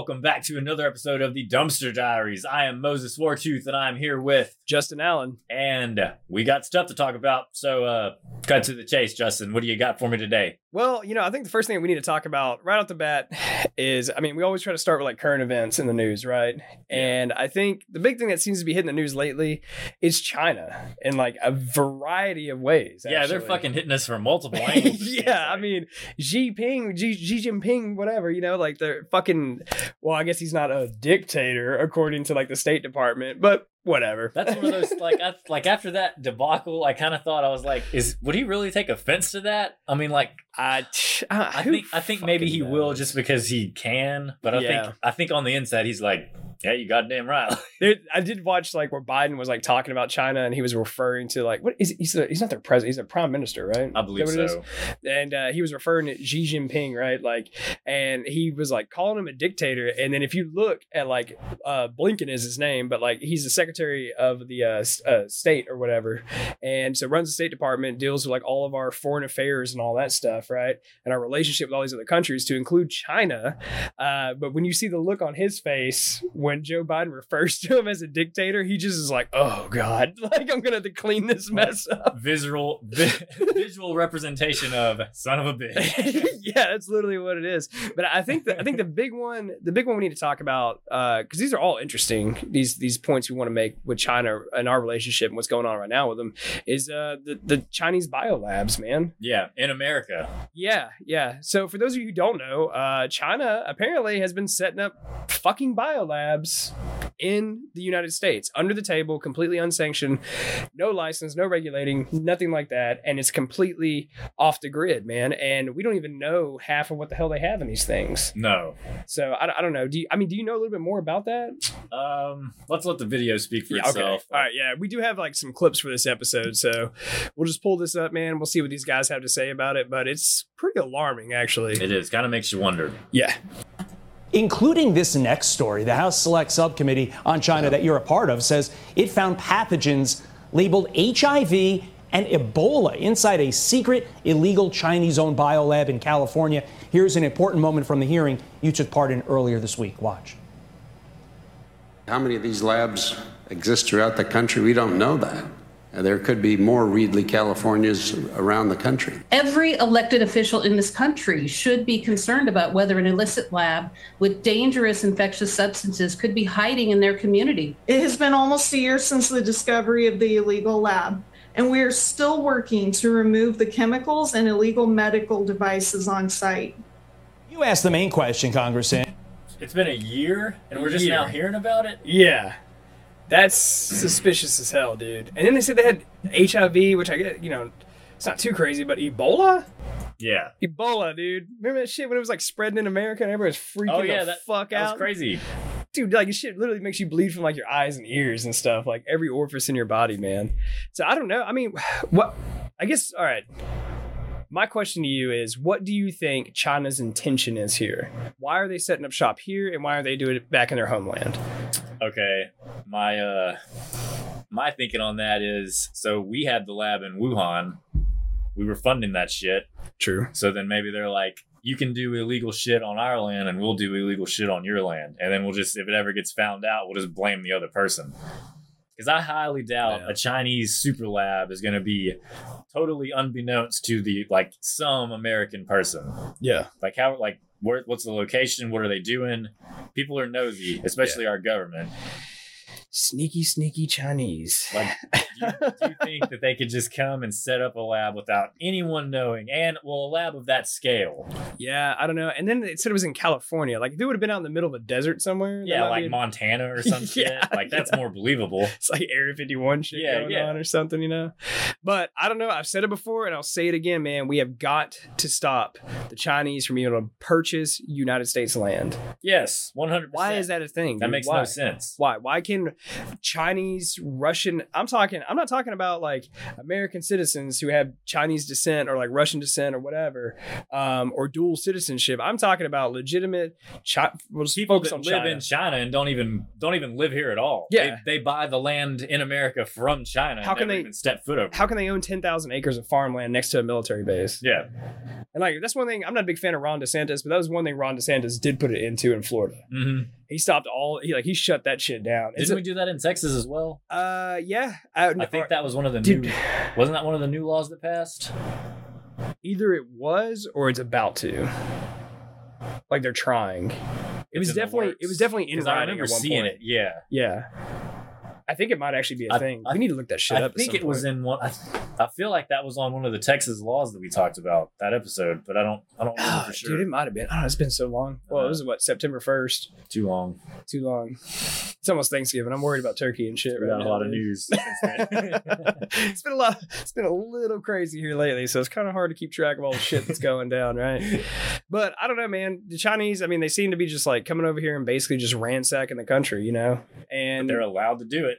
welcome back to another episode of the Dumpster Diaries. I am Moses Wartooth, and I'm here with Justin Allen. and we got stuff to talk about. So, uh, cut to the chase, Justin. What do you got for me today? Well, you know, I think the first thing we need to talk about right off the bat is I mean, we always try to start with like current events in the news, right? And I think the big thing that seems to be hitting the news lately is China in like a variety of ways. Yeah, they're fucking hitting us from multiple angles. yeah, I mean, Xi Jinping, Xi, Xi Jinping, whatever, you know, like they're fucking. Well, I guess he's not a dictator according to like the State Department, but whatever. That's one of those like I, like after that debacle, I kind of thought I was like, is would he really take offense to that? I mean, like I, I, I think I think maybe he will just because he can, but I Yeah. think I think on the inside he's like, yeah, you goddamn right. There, I did watch like where Biden was like talking about China, and he was referring to like what is he's a, he's not their president, he's a prime minister, right? I believe Is that what it so. And uh, he was referring to Xi Jinping, right? Like, and he was like calling him a dictator. And then if you look at like uh, Blinken is his name, but like he's the secretary of the uh, uh, state or whatever, and so runs the State Department, deals with like all of our foreign affairs and all that stuff, right? And our relationship with all these other countries, to include China. Uh, but when you see the look on his face when Joe Biden refers to him as a dictator, he just is like, "Oh God, like I'm gonna have to clean this mess up." Visual vi- visual representation of son of a bitch. yeah, that's literally what it is. But I think the, I think the big one, the big one we need to talk about, because these are all interesting. These these points we want to make with China and our relationship and what's going on right now with them is uh, the the Chinese biolabs, man. Yeah, in America. Yeah, yeah. So for those of you who don't know, uh, China apparently has been setting up fucking biolabs in the United States under the table, completely unsanctioned, no license, no regulating, nothing like that, and it's completely off the grid, man. And we don't even know half of what the hell they have in these things. No. So I, I don't know. Do you, I mean, do you know a little bit more about that? Um, let's let the video speak for Yeah, okay. itself. All right. Yeah, we do have like some clips for this episode, so we'll just pull this up, man. We'll see what these guys have to say about it, but it's pretty alarming, actually. It is kind of makes you wonder. Yeah. Including this next story, the House Select Subcommittee on China that you're a part of says it found pathogens labeled HIV and Ebola inside a secret illegal Chinese owned biolab in California. Here's an important moment from the hearing you took part in earlier this week. Watch. How many of these labs exist throughout the country? We don't know that. Uh, There could be more Reedley, Californias around the country. Every elected official in this country should be concerned about whether an illicit lab with dangerous infectious substances could be hiding in their community. It has been almost a year since the discovery of the illegal lab, and we are still working to remove the chemicals and illegal medical devices on site. You asked the main question, Congressman. It's been a year, and we're just Year. now hearing about it. Yeah. That's suspicious as hell, dude. And then they said they had HIV, which I get, you know, it's not too crazy, but Ebola? Yeah. Ebola, dude. Remember that shit when it was like spreading in America and everybody was freaking Oh yeah, the that fuck that out? was crazy. Dude, like shit literally makes you bleed from like your eyes and ears and stuff, like every orifice in your body, man. So I don't know. I mean, what I guess all right. My question to you is what do you think China's intention is here? Why are they setting up shop here and why are they doing it back in their homeland? Okay, my uh, my thinking on that is so we had the lab in Wuhan. We were funding that shit. True. So then maybe they're like, you can do illegal shit on our land and we'll do illegal shit on your land. And then we'll just, if it ever gets found out, we'll just blame the other person. Because I highly doubt Yeah. a Chinese super lab is going to be totally unbeknownst to the, like, some American person. Yeah. Like, how, like, where, what's the location? What are they doing? People are nosy, especially our government. Sneaky, sneaky Chinese. Like, do you, do you think that they could just come and set up a lab without anyone knowing? And, well, a lab of that scale. Yeah, I don't know. And then it said it was in California. Like if it would have been out in the middle of a desert somewhere. Yeah, like be- Montana or some shit. Yeah, Like, that's more believable. it's like Area 51 shit Yeah, going yeah. on or something, you know? But I don't know. I've said it before and I'll say it again, man. We have got to stop the Chinese from being able to purchase United States land. Yes, 100%. Why is that a thing? That dude? makes Why? no sense. Why? Why can Chinese, Russian? I'm talking. I'm not talking about like American citizens who have Chinese descent or like Russian descent or whatever, um, or dual citizenship. I'm talking about legitimate. Chi- we'll People that live China. in China and don't even don't even live here at all. Yeah. they, they buy the land in America from China. How and can they- even step foot over? How can they own ten thousand acres of farmland next to a military base? yeah, And like that's one thing. I'm not a big fan of Ron DeSantis, but that was one thing Ron DeSantis did put it into in Florida. hmm He stopped all. He like he shut that shit down. Didn't we do that in Texas as well? uh, yeah. I, I think that was one of the Dude. new. Wasn't that one of the new laws that passed? either it was or it's about to. Like they're trying. It was in the definitely. It works. was definitely in 'Cause I writing remember at one seeing point. it. Yeah. Yeah. I think it might actually be a I- thing. I- we need to look that shit I up. at think some it was in one. I, I feel like that was on one of the Texas laws that we talked about that episode, but I don't. I don't remember Ah, for sure. Dude, it might have been. I don't know. It's been so long. Well, it Uh-huh. was what September first. Too long. Too long. It's almost Thanksgiving. I'm worried about turkey and shit We right got a now, lot of news. it's been a lot. It's been a little crazy here lately, so it's kind of hard to keep track of all the shit that's going down, right? But I don't know, man. The Chinese, I mean, they seem to be just like coming over here and basically just ransacking the country, you know. And They're allowed to do it.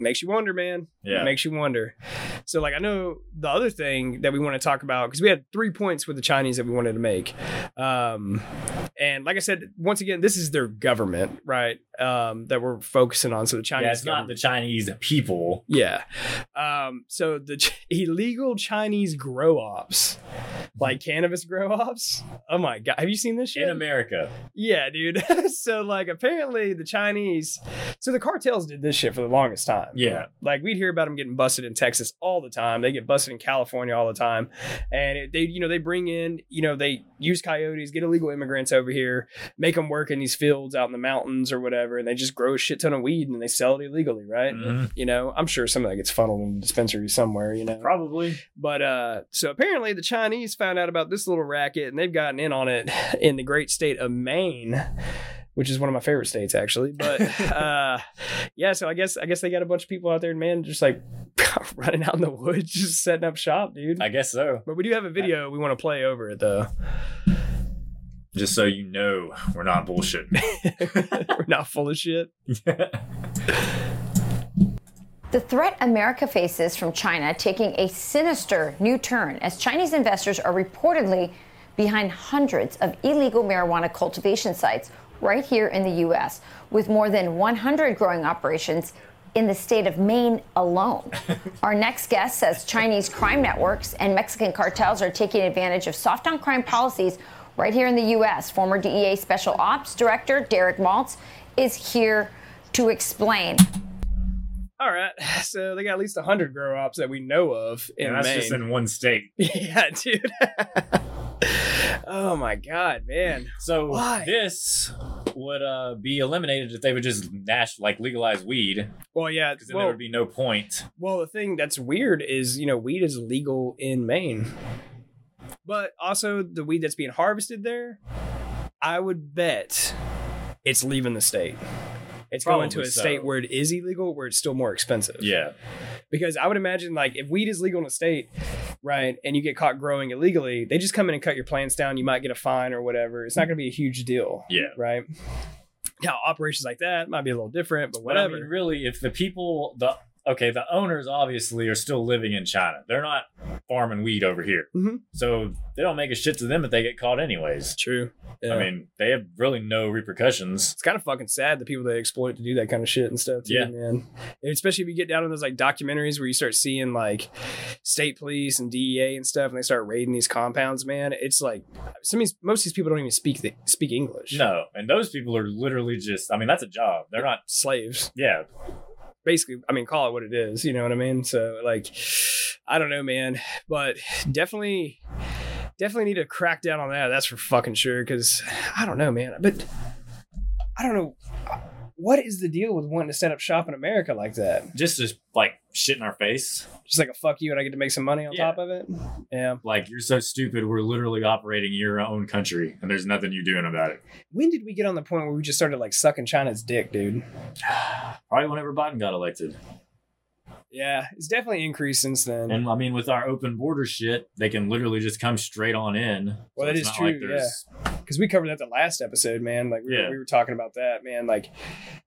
makes you wonder, man. Yeah. It makes you wonder. So, like, I know the other thing that we want to talk about because we had three points with the Chinese that we wanted to make. Um, and like I said, once again, this is their government, right? Um, that we're focusing on. So the Chinese, yeah, it's not the Chinese people. yeah. Um, so the ch- illegal Chinese grow ops, like cannabis grow ops. Oh my god, have you seen this shit? in America. Yeah, dude. so like apparently the Chinese, so the cartels did this shit for the longest time. Yeah. Like we'd hear about them getting busted in Texas all the time. They get busted in California all the time, and it, they, you know, they bring in, you know, they use coyotes, get illegal immigrants over here, make them work in these fields out in the mountains or whatever, and they just grow a shit ton of weed and they sell it illegally, right? Mhm. You know, I'm sure some of that gets funneled in dispensaries somewhere, you know. Probably. But uh so apparently the Chinese found out about this little racket and they've gotten in on it in the great state of Maine, which is one of my favorite states actually. But uh yeah, so I guess I guess they got a bunch of people out there, and man, just like running out in the woods, just setting up shop, dude. I guess so. but we do have a video we want to play over it though. Just so you know, we're not bullshitting. We're not full of shit. The threat America faces from China taking a sinister new turn as Chinese investors are reportedly behind hundreds of illegal marijuana cultivation sites right here in the U.S., with more than 100 growing operations in the state of Maine alone. Our next guest says Chinese crime networks and Mexican cartels are taking advantage of soft on crime policies right here in the U.S. Former DEA Special Ops Director Derek Maltz is here to explain. All right. So they got at least 100 grow ops that we know of in and that's Maine. just in one state. yeah, dude. oh my god, man. So Why? this would uh, be eliminated if they would just nash like legalize weed, Well, yeah. because then there would be no point. well, the thing that's weird is, you know, weed is legal in Maine. But also the weed that's being harvested there, I would bet it's leaving the state. It's going to a so. state where it is illegal, where it's still more expensive. Yeah, Because I would imagine, like, if weed is legal in a state, right, and you get caught growing illegally, they just come in and cut your plants down. You might get a fine or whatever. It's not going to be a huge deal. yeah. Right. Now, operations like that might be a little different, but But I whatever. mean, really, if the people, the okay, the owners obviously are still living in China. They're not farming weed over here, Mhm. so they don't make a shit to them if they get caught anyways. True. Yeah. I mean, they have really no repercussions. it's kind of fucking sad the people they exploit to do that kind of shit and stuff too, Yeah. man. And especially if you get down in those like documentaries where you start seeing like state police and DEA and stuff, and they start raiding these compounds, man. It's like some of these, most of these people don't even speak the, speak English. No, and those people are literally just. I mean, that's a job. They're not. slaves. Yeah, Basically, I mean, call it what it is. You know what I mean? So like, I don't know, man, but definitely. Definitely need to crack down on that. That's for fucking sure. Because I don't know, man. But I don't know. What is the deal with wanting to set up shop in America like that? just as like shit in our face. just like a fuck you and I get to make some money on Yeah. top of it. Yeah. Like you're so stupid. We're literally operating your own country, and there's nothing you're doing about it. When did we get on the point where we just started like sucking China's dick, dude? Probably whenever Biden got elected. Yeah, it's definitely increased since then. And I mean, with our open border shit, they can literally just come straight on in. Well, that it's is not like true, there's- Because we covered that the last episode, man. Like we, Yeah. were, we were talking about that, man. Like,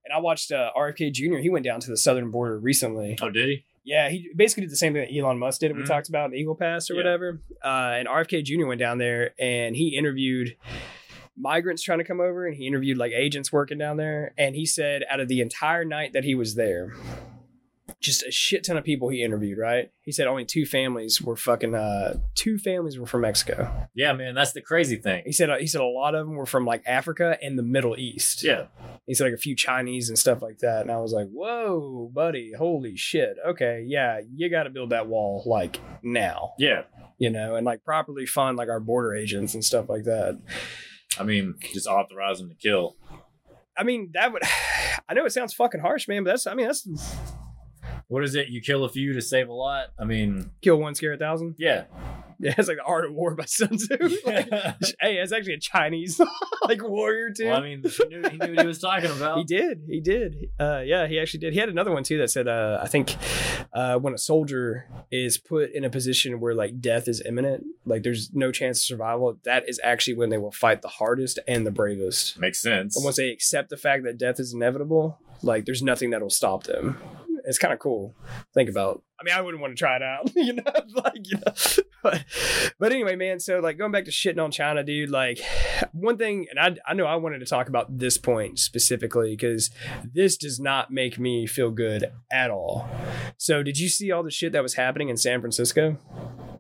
and I watched uh, RFK Jr. He went down to the southern border recently. Oh, did he? Yeah, he basically did the same thing that Elon Musk did. We Mhm. talked about in Eagle Pass or Yeah. whatever. Uh, and RFK Jr. went down there and he interviewed migrants trying to come over, and he interviewed like agents working down there. And he said, out of the entire night that he was there, just a shit ton of people he interviewed, right? He said only two families were fucking uh two families were from Mexico. Yeah, man, that's the crazy thing. He said uh, he said a lot of them were from like Africa and the Middle East. Yeah. He said like a few Chinese and stuff like that. And I was like, "Whoa, buddy, holy shit. Okay, yeah, you got to build that wall like now." Yeah. You know, and like properly fund like our border agents and stuff like that. I mean, just authorize them to kill. I mean, that would I know it sounds fucking harsh, man, but that's I mean, that's What is it? You kill a few to save a lot? I mean, kill one scare a thousand. yeah. Yeah, it's like the Art of War by Sun Tzu. Like, hey, it's actually a Chinese like warrior too. Well, I mean, he knew, he knew what he was talking about. He did. He did. Uh, yeah, he actually did. He had another one too that said, uh, I think uh, when a soldier is put in a position where like death is imminent, like there's no chance of survival, that is actually when they will fight the hardest and the bravest. Makes sense. And once they accept the fact that death is inevitable, like there's nothing that'll stop them. It's kind of cool. Think about. I mean, I wouldn't want to try it out, you know, like you know. But, but anyway, man. So like going back to shitting on China, dude. Like one thing, and I I know I wanted to talk about this point specifically because this does not make me feel good at all. So did you see all the shit that was happening in San Francisco?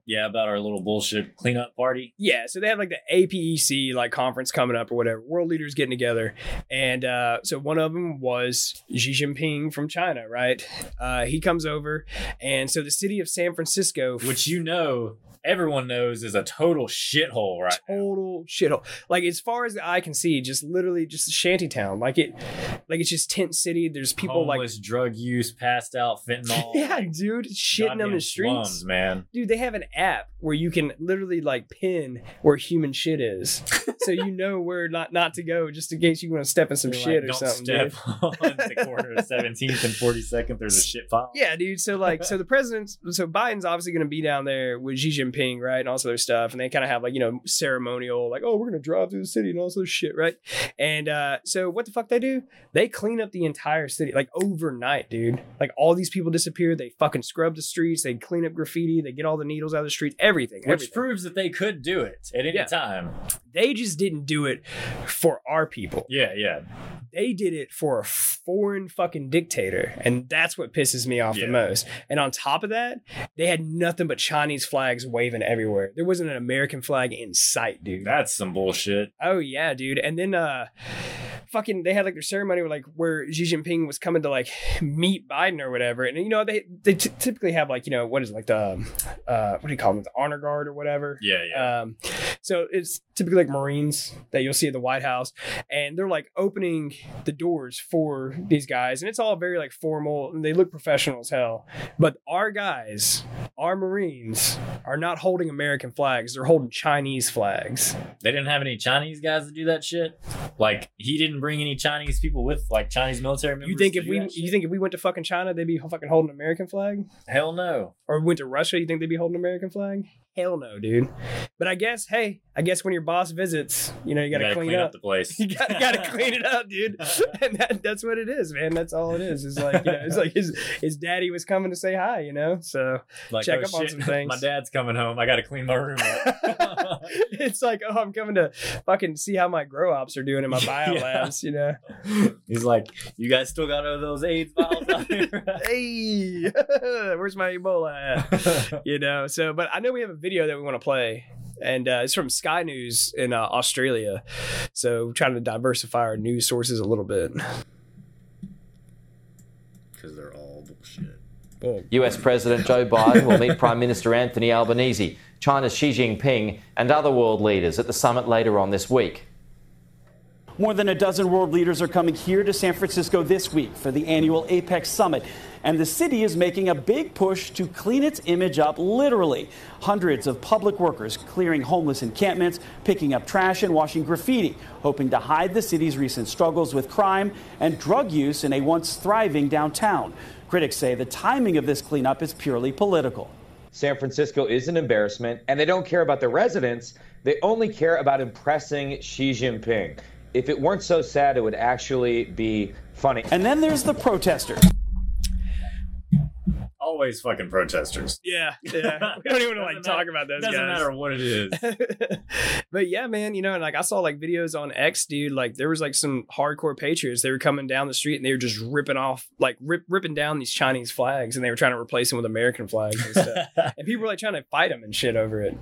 Yeah, about our little bullshit cleanup party. Yeah, so they have like the APEC like conference coming up or whatever. World leaders getting together, and uh, so one of them was Xi Jinping from China, right? Uh, he comes over, and so the city of San Francisco, Which you know, everyone knows is a total shithole, right? total shithole. Like as far as the eye can see, just literally just a shanty town. Like it, like it's just tent city. There's people Homeless, drug use, passed out, fentanyl. yeah, dude, shitting on the streets. slums, man. Dude, they have an app where you can literally like pin where human shit is, so you know where not not to go, just in case you want to step in some You're shit like, or Don't something. step dude. on the corner of 17th and 42nd. There's a shit pile. Yeah, dude. So like, so the president's, so Biden's obviously going to be down there with Xi Jinping, right, and all this other stuff, and they kind of have like you know ceremonial, like, oh, we're going to drive through the city and all this other shit, right? And uh, so what the fuck they do? They clean up the entire city like overnight, dude. Like all these people disappear. They fucking scrub the streets. They clean up graffiti. They get all the needles out of the streets. Everything. Which everything. proves that they could do it at any Yeah. time. They just didn't do it for our people. Yeah, yeah. They did it for a foreign fucking dictator. And that's what pisses me off Yeah. the most. And on top of that, they had nothing but Chinese flags waving everywhere. There wasn't an American flag in sight, dude. That's some bullshit. Oh yeah, dude. And then uh fucking they had like their ceremony where like where Xi Jinping was coming to like meet Biden or whatever. And you know, they they t- typically have like, you know, what is it, like the um, uh what do you call them? The honor guard or whatever. Yeah, yeah. Um, so it's typically like Marines that you'll see at the White House, and they're like opening the doors for these guys, and it's all very like formal, and they look professional as hell. But our guys, our Marines, are not holding American flags; they're holding Chinese flags. They didn't have any Chinese guys to do that shit. Like he didn't bring any Chinese people with like Chinese military members. You think if we, you think if we went to fucking China, they'd be fucking holding an American flag, hell no. or we went to Russia, you think they'd be holding an American flag? Hell no, dude. But I guess, hey, I guess when your boss visits, you know, you got to gotta clean, up. the place. you got to clean it up, dude. and that, that's what it is, man. That's all it is. It's like you know, it's like his his daddy was coming to say hi, you know. So Like, check oh, up on some things. My dad's coming home. I got to clean my room up. it's like, oh, I'm coming to fucking see how my grow ops are doing in my bio Yeah. labs, you know. He's like, you guys still got all those AIDS vials out here? Hey, where's my Ebola at? you know. So, but I know we have a video that we want to play. And uh, it's from Sky News in uh, Australia. So, trying to diversify our news sources a little bit. Because they're all bullshit. US President Joe Biden will meet Prime Minister Anthony Albanese, China's Xi Jinping, and other world leaders at the summit later on this week. More than a dozen world leaders are coming here to San Francisco this week for the annual APEC summit. And the city is making a big push to clean its image up literally. Hundreds of public workers clearing homeless encampments, picking up trash, and washing graffiti, hoping to hide the city's recent struggles with crime and drug use in a once thriving downtown. Critics say the timing of this cleanup is purely political. San Francisco is an embarrassment, and they don't care about the residents. They only care about impressing Xi Jinping. If it weren't so sad, it would actually be funny. And then there's the protesters. Always always fucking protesters. Yeah, yeah. We don't even like Doesn't talk about those Doesn't guys. matter what it is. but yeah, man, you know, and like I saw like videos on X, dude. Like there was like some hardcore patriots. They were coming down the street and they were just ripping off, like rip, ripping down these Chinese flags, and they were trying to replace them with American flags and stuff. and people were like trying to fight them and shit over it.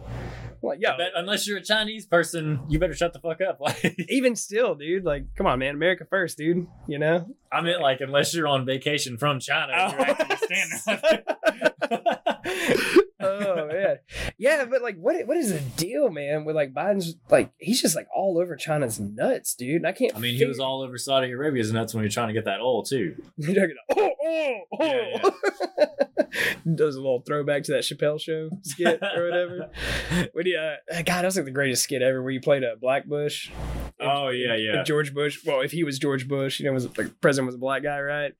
Like, yeah, But unless you're a Chinese person, you better shut the fuck up. Like, even still, dude. Like, come on, man, America first, dude. You know. I mean, like, unless you're on vacation from China, and you're actually oh, standing oh man, yeah, but like, what what is the deal, man? With like Biden's like, he's just like all over China's nuts, dude. And I can't. I mean, he was all over Saudi Arabia's nuts when he was trying to get that oil too. You're talking, oh, oh, oh. Does a little throwback to that Chappelle show skit or whatever. when he, uh, God, that was like the greatest skit ever. Where you played a Black Bush. Oh yeah, yeah. George Bush. Well, if he was George Bush, you know, was like president was a black guy, right?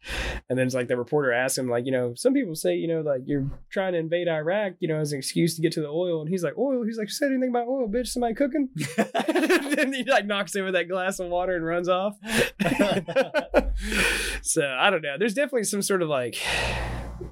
And then it's like the reporter asked him, like, you know, some people say, you know, like you're trying to invade Iraq, you know, as an excuse to get to the oil. And he's like, oil. He's like, said anything about oil, bitch? Somebody cooking? and he like knocks over that glass of water and runs off. so I don't know. There's definitely some sort of like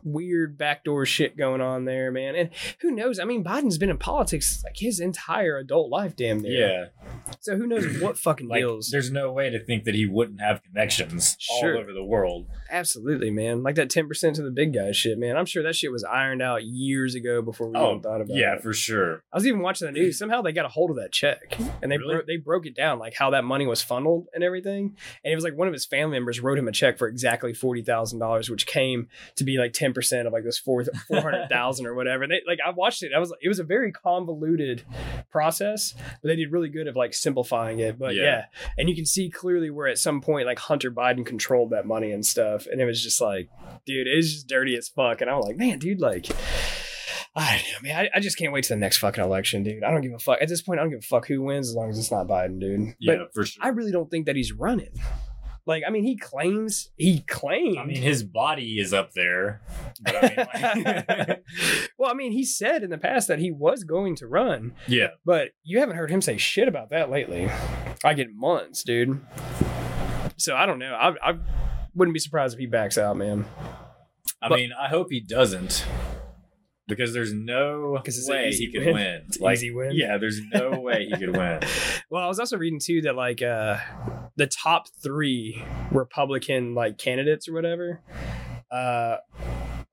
weird backdoor shit going on there, man. And who knows? I mean, Biden's been in politics like his entire adult life, damn near. Yeah. So who knows what fucking Like, deals? there's no way to think that he wouldn't have connections Sure. all over the world. Absolutely, man. Like that ten percent to the big guy shit, man. I'm sure that shit was ironed out years ago before we Oh, even thought about yeah, it. Yeah, for sure. I was even watching the news. Somehow they got a hold of that check, and they Really? bro- they broke it down, like how that money was funneled and everything. And it was like one of his family members wrote him a check for exactly forty thousand dollars, which came to be like ten percent of like this four four hundred thousand or whatever. And they like I watched it. I was it was a very convoluted process, but they did really good of like simplifying it. But Yeah. yeah, and you can see clearly where at some point like Hunter Biden controlled that money and stuff, and it was just like, dude, it's just dirty as fuck. And I'm like, man, dude, like. I man. I, I just can't wait to the next fucking election, dude. I don't give a fuck. At this point, I don't give a fuck who wins as long as it's not Biden, dude. Yeah, But for sure. I really don't think that he's running. Like, I mean, he claims he claims. I mean, his body is up there. But I mean, like, well, I mean, he said in the past that he was going to run, yeah. but you haven't heard him say shit about that lately. I get months, dude. So I don't know. I, I wouldn't be surprised if he backs out, man. I But- mean, I hope he doesn't. Because there's no way he could win. win. Like, easy win. Yeah, there's no way he could win. Well, I was also reading too that like uh the top three Republican like candidates or whatever uh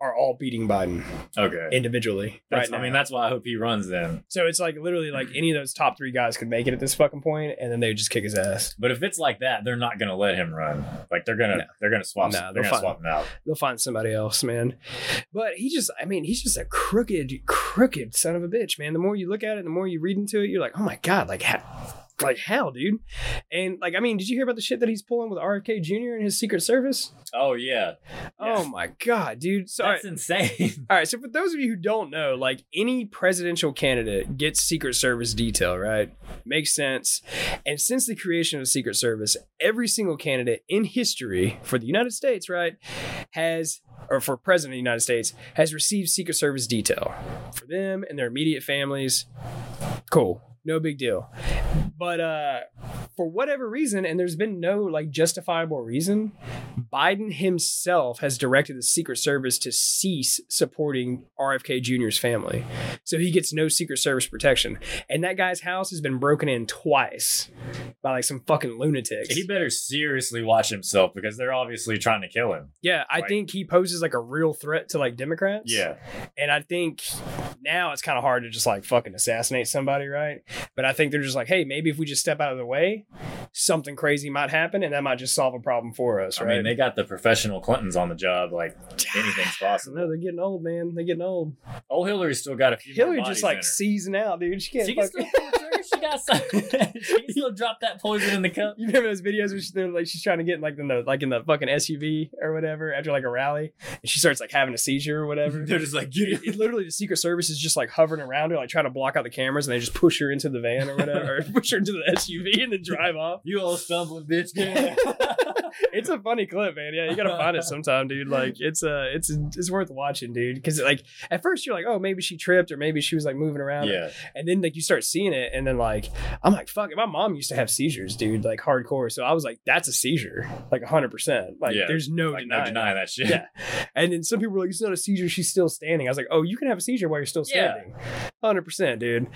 are all beating Biden Okay. individually. That's, right I mean, that's why I hope he runs then. so it's like literally like any of those top three guys could make it at this fucking point, and then they would just kick his ass. But if it's like that, they're not gonna let him run. Like they're gonna No. they're gonna swap No, they're gonna find- swap him out. They'll find somebody else, man. But he just, I mean, he's just a crooked, crooked son of a bitch, man. The more you look at it, the more you read into it, you're like, oh my god, like how, like how, dude? And like, I mean, did you hear about the shit that he's pulling with RFK Jr. and his Secret Service? Oh yeah. Oh my god, dude! So, That's insane. all right, so for those of you who don't know, like any presidential candidate gets Secret Service detail, right? Makes sense. And since the creation of the Secret Service, every single candidate in history for the United States, right, has or for president of the United States has received Secret Service detail for them and their immediate families. Cool. No big deal. But uh for whatever reason, and there's been no like justifiable reason, Biden himself has directed the Secret Service to cease supporting RFK Jr.'s family. So he gets no Secret Service protection. And that guy's house has been broken in twice by like some fucking lunatics. he better seriously watch himself because they're obviously trying to kill him. yeah, I Like- think he poses like a real threat to like Democrats. Yeah. And I think now it's kind of hard to just like fucking assassinate somebody, right? But I think they're just like, hey, maybe if we just step out of the way, something crazy might happen and that might just solve a problem for us, I right? mean, they got the professional Clintons on the job. Like anything's possible. no, they're getting old, man. They're getting old. Old Hillary's still got a few. Hillary just like in seasoned out, dude. She can't. She can fuck- still pull the trigger. She got some. she can still drop that poison in the cup. You remember those videos where she, they're like she's trying to get like in the like in the fucking SUV or whatever after like a rally, and she starts like having a seizure or whatever. They're just like, get It, it literally the Secret Service is just like hovering around her, like trying to block out the cameras, and they just push her into the van or whatever, or push her into the SUV and then drive off. You old stumbling bitch. and it's a funny clip, man. Yeah, you gotta find it sometime, dude. Like it's uh it's it's worth watching, dude. Because like at first you're like, oh, maybe she tripped or maybe she was like moving around. Yeah. And then like you start seeing it, and then like I'm like, fuck. My mom used to have seizures, dude, like hardcore. So I was like, that's a seizure, like 100. percent Like Yeah. there's no Like, no denying. denying that shit. Yeah. And then some people were like, it's not a seizure. She's still standing. I was like, oh, you can have a seizure while you're still Yeah. standing. 100%, dude.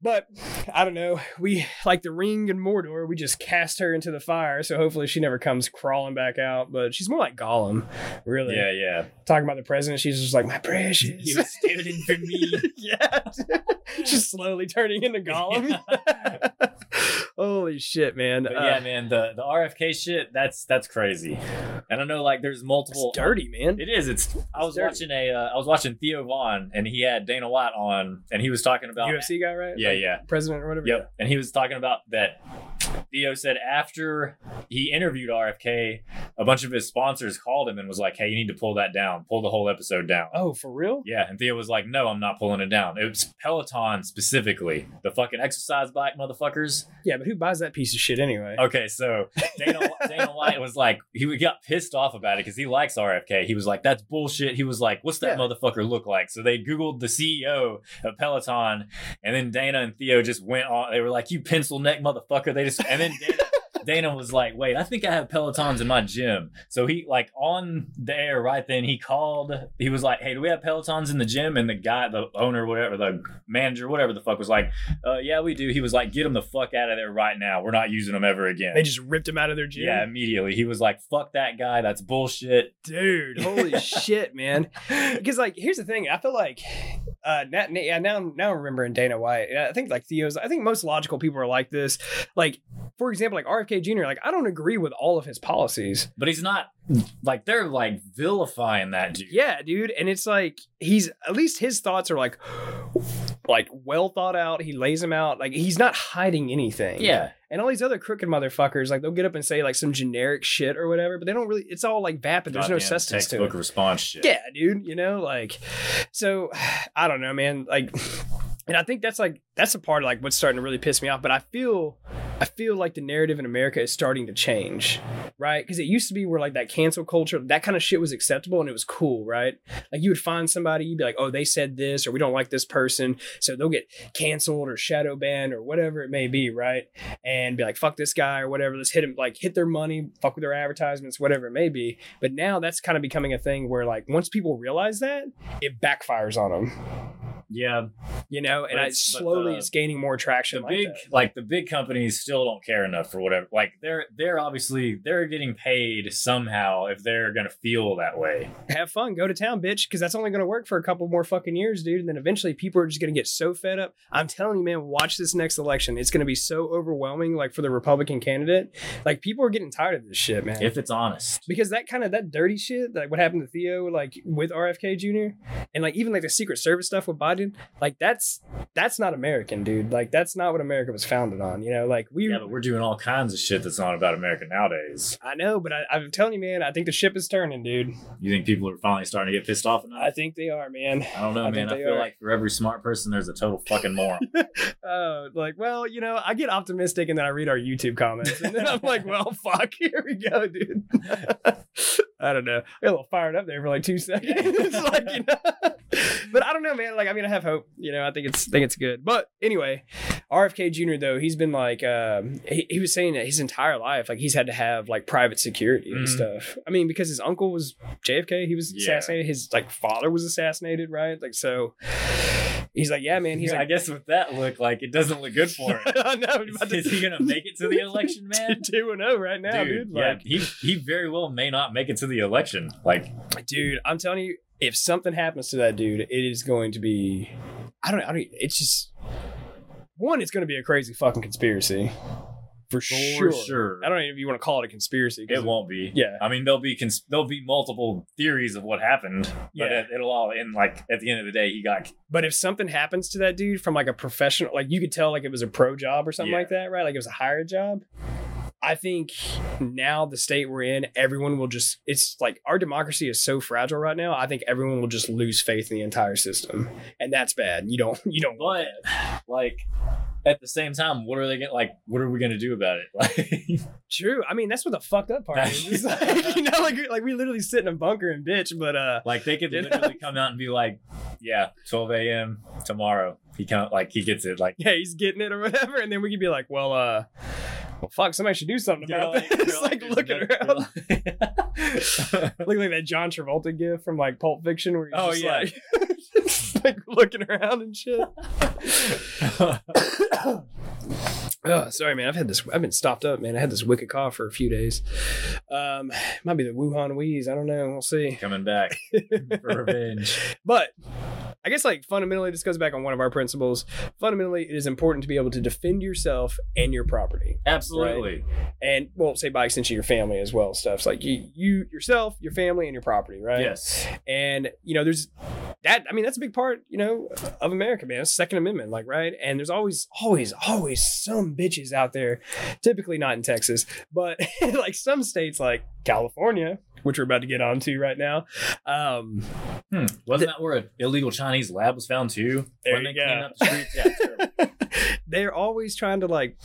But I don't know. We, like the ring and Mordor, we just cast her into the fire. So hopefully she never comes crawling back out. But she's more like Gollum, really. Yeah, yeah. Talking about the president, she's just like, my precious. He was standing for me. yeah. She's slowly turning into Gollum. Holy shit, man. But Uh, yeah, man, the the RFK shit, that's that's crazy. And I know like there's multiple it's dirty, man. It is. It's. I was dirty. watching a. Uh, I was watching Theo Von, and he had Dana White on, and he was talking about The UFC guy, right? Yeah, Like, yeah. President or whatever. Yep. And he was talking about that. Theo said after he interviewed RFK, a bunch of his sponsors called him and was like, "Hey, you need to pull that down. Pull the whole episode down." Oh, for real? Yeah, and Theo was like, "No, I'm not pulling it down. It was Peloton specifically, the fucking exercise bike motherfuckers." Yeah, but who buys that piece of shit anyway? Okay, so Dana, Dana White was like, he got pissed off about it because he likes RFK. He was like, that's bullshit. He was like, what's that Yeah. motherfucker look like? So they Googled the CEO of Peloton, and then Dana and Theo just went on. They were like, you pencil neck motherfucker. They just, and then Dana, Dana was like, wait, I think I have Pelotons in my gym. So he, like, on the air right then, he called, he was like, hey, do we have Pelotons in the gym? And the guy, the owner, whatever, the manager, whatever the fuck was like, uh, yeah, we do. He was like, get them the fuck out of there right now. We're not using them ever again. They just ripped him out of their gym. Yeah, immediately. He was like, fuck that guy. That's bullshit. dude holy shit man because like here's the thing i feel like uh now, yeah, now now i'm remembering dana white i think like theo's i think most logical people are like this like for example like rfk jr like i don't agree with all of his policies But he's not, like, they're like vilifying that dude. yeah dude and it's like he's at least his thoughts are like like well thought out he lays them out like he's not hiding anything Yeah. and all these other crooked motherfuckers like they'll get up and say like some generic shit or whatever but they don't really it's all like vapid there's no substance to it response shit. yeah, dude, you know, like so I don't know, man. Like and I think that's like that's a part of like what's starting to really piss me off. But I feel I feel like the narrative in America is starting to change, right? Because it used to be where like that cancel culture, that kind of shit was acceptable and it was cool, right? Like you would find somebody, you'd be like, oh, they said this, or we don't like this person, so they'll get canceled or shadow banned or whatever it may be, right? And be like, fuck this guy or whatever. Let's hit him, like hit their money, fuck with their advertisements, whatever it may be. But now that's kind of becoming a thing where like once people realize that, it backfires on them, Yeah. you know. And I it's- slowly the- it's gaining more traction. The like big, that. like the big companies still don't care enough for whatever. Like they're they're obviously they're getting paid somehow if they're gonna feel that way. have fun, go to town, bitch, because that's only going to work for a couple more fucking years, dude. And then eventually people are just going to get so fed up. I'm telling you, man, watch this next election. It's going to be so overwhelming, like for the Republican candidate. Like people are getting tired of this shit, man. If it's honest. because that kind of that dirty shit, like what happened to Theo, like with RFK Jr. and like even like the Secret Service stuff with Biden, like that's that's not American, dude. Like that's not what America was founded on. You know, like we. Yeah, but we're doing all kinds of shit that's not about America nowadays. I know, but I, I'm telling you, man, I think the ship is turning, dude. You think people are finally starting to get pissed off enough? I think they are, man. I don't know, I man. I feel are. like for every smart person, there's a total fucking moron. Oh, like, well, you know, I get optimistic and then I read our YouTube comments and then I'm like, well, fuck, here we go, dude. I don't know. I got a little fired up there for like two seconds. It's like, you know, but I don't know, man. Like, I mean, I have hope. You know, I think it's think it's good. But anyway, RFK Jr. though, he's been like, um, he, he was saying that his entire life, like, he's had to have like private security and Mhm. stuff. I mean, because his uncle was JFK, he was Yeah. assassinated. His like father was assassinated, right? Like, so he's like, yeah, man. He's I like, guess with that look, like it doesn't look good for him. I know. Is, he gonna make it to the election, man? two and zero right now, dude. yeah, Like, he he very well may not make it to the election. Like, dude, I'm telling you, if something happens to that dude, it is going to be. I don't. I don't. It's just one. It's going to be a crazy fucking conspiracy, for, sure. sure. I don't even if you want to call it a conspiracy. it won't be. Yeah. I mean, there'll be cons- there'll be multiple theories of what happened, but Yeah. it, it'll all end like at the end of the day, he got But if something happens to that dude from like a professional, like you could tell, like it was a pro job or something Yeah. like that, right? Like it was a hired job. I think now the state we're in, everyone will just, it's like our democracy is so fragile right now. I think everyone will just lose faith in the entire system. And that's bad. You don't, you don't, want But like, at the same time, what are they gonna like? What are we gonna do about it? Like, True. I mean, that's what the fucked up part is. Like, you know, like like we literally sit in a bunker and bitch, but uh, like they could You know? literally come out and be like, "Yeah, 12 a.m. tomorrow." He kind of like he gets it. Like, yeah, he's getting it or whatever, and then we could be like, well, uh, well, fuck, somebody should do something You're about like- this. like, like, looking around, like- look like that John Travolta gif from like Pulp Fiction, where he's Oh, just yeah. like, just, like looking around and shit. Oh, sorry, man. I've had this. I've been stopped up, man. I had this wicked cough for a few days. Um, might be the Wuhan wheeze. I don't know. We'll see. coming back for revenge. But I guess like fundamentally, this goes back on one of our principles. Fundamentally, it is important to be able to defend yourself and your property, Absolutely. and well, say by extension your family as well. Stuff's like you, you yourself, your family, and your property, right? Yes. And you know, there's that. I mean, that's a big part, you know, of America, man. It's Second Amendment, like right. And there's always, always, always some bitches out there. Typically not in Texas, but like some states, like California, which we're about to get onto right now. Um, Hmm. Wasn't that where an illegal Chinese lab was found too? There when you go. up the. Yeah, they're always trying to like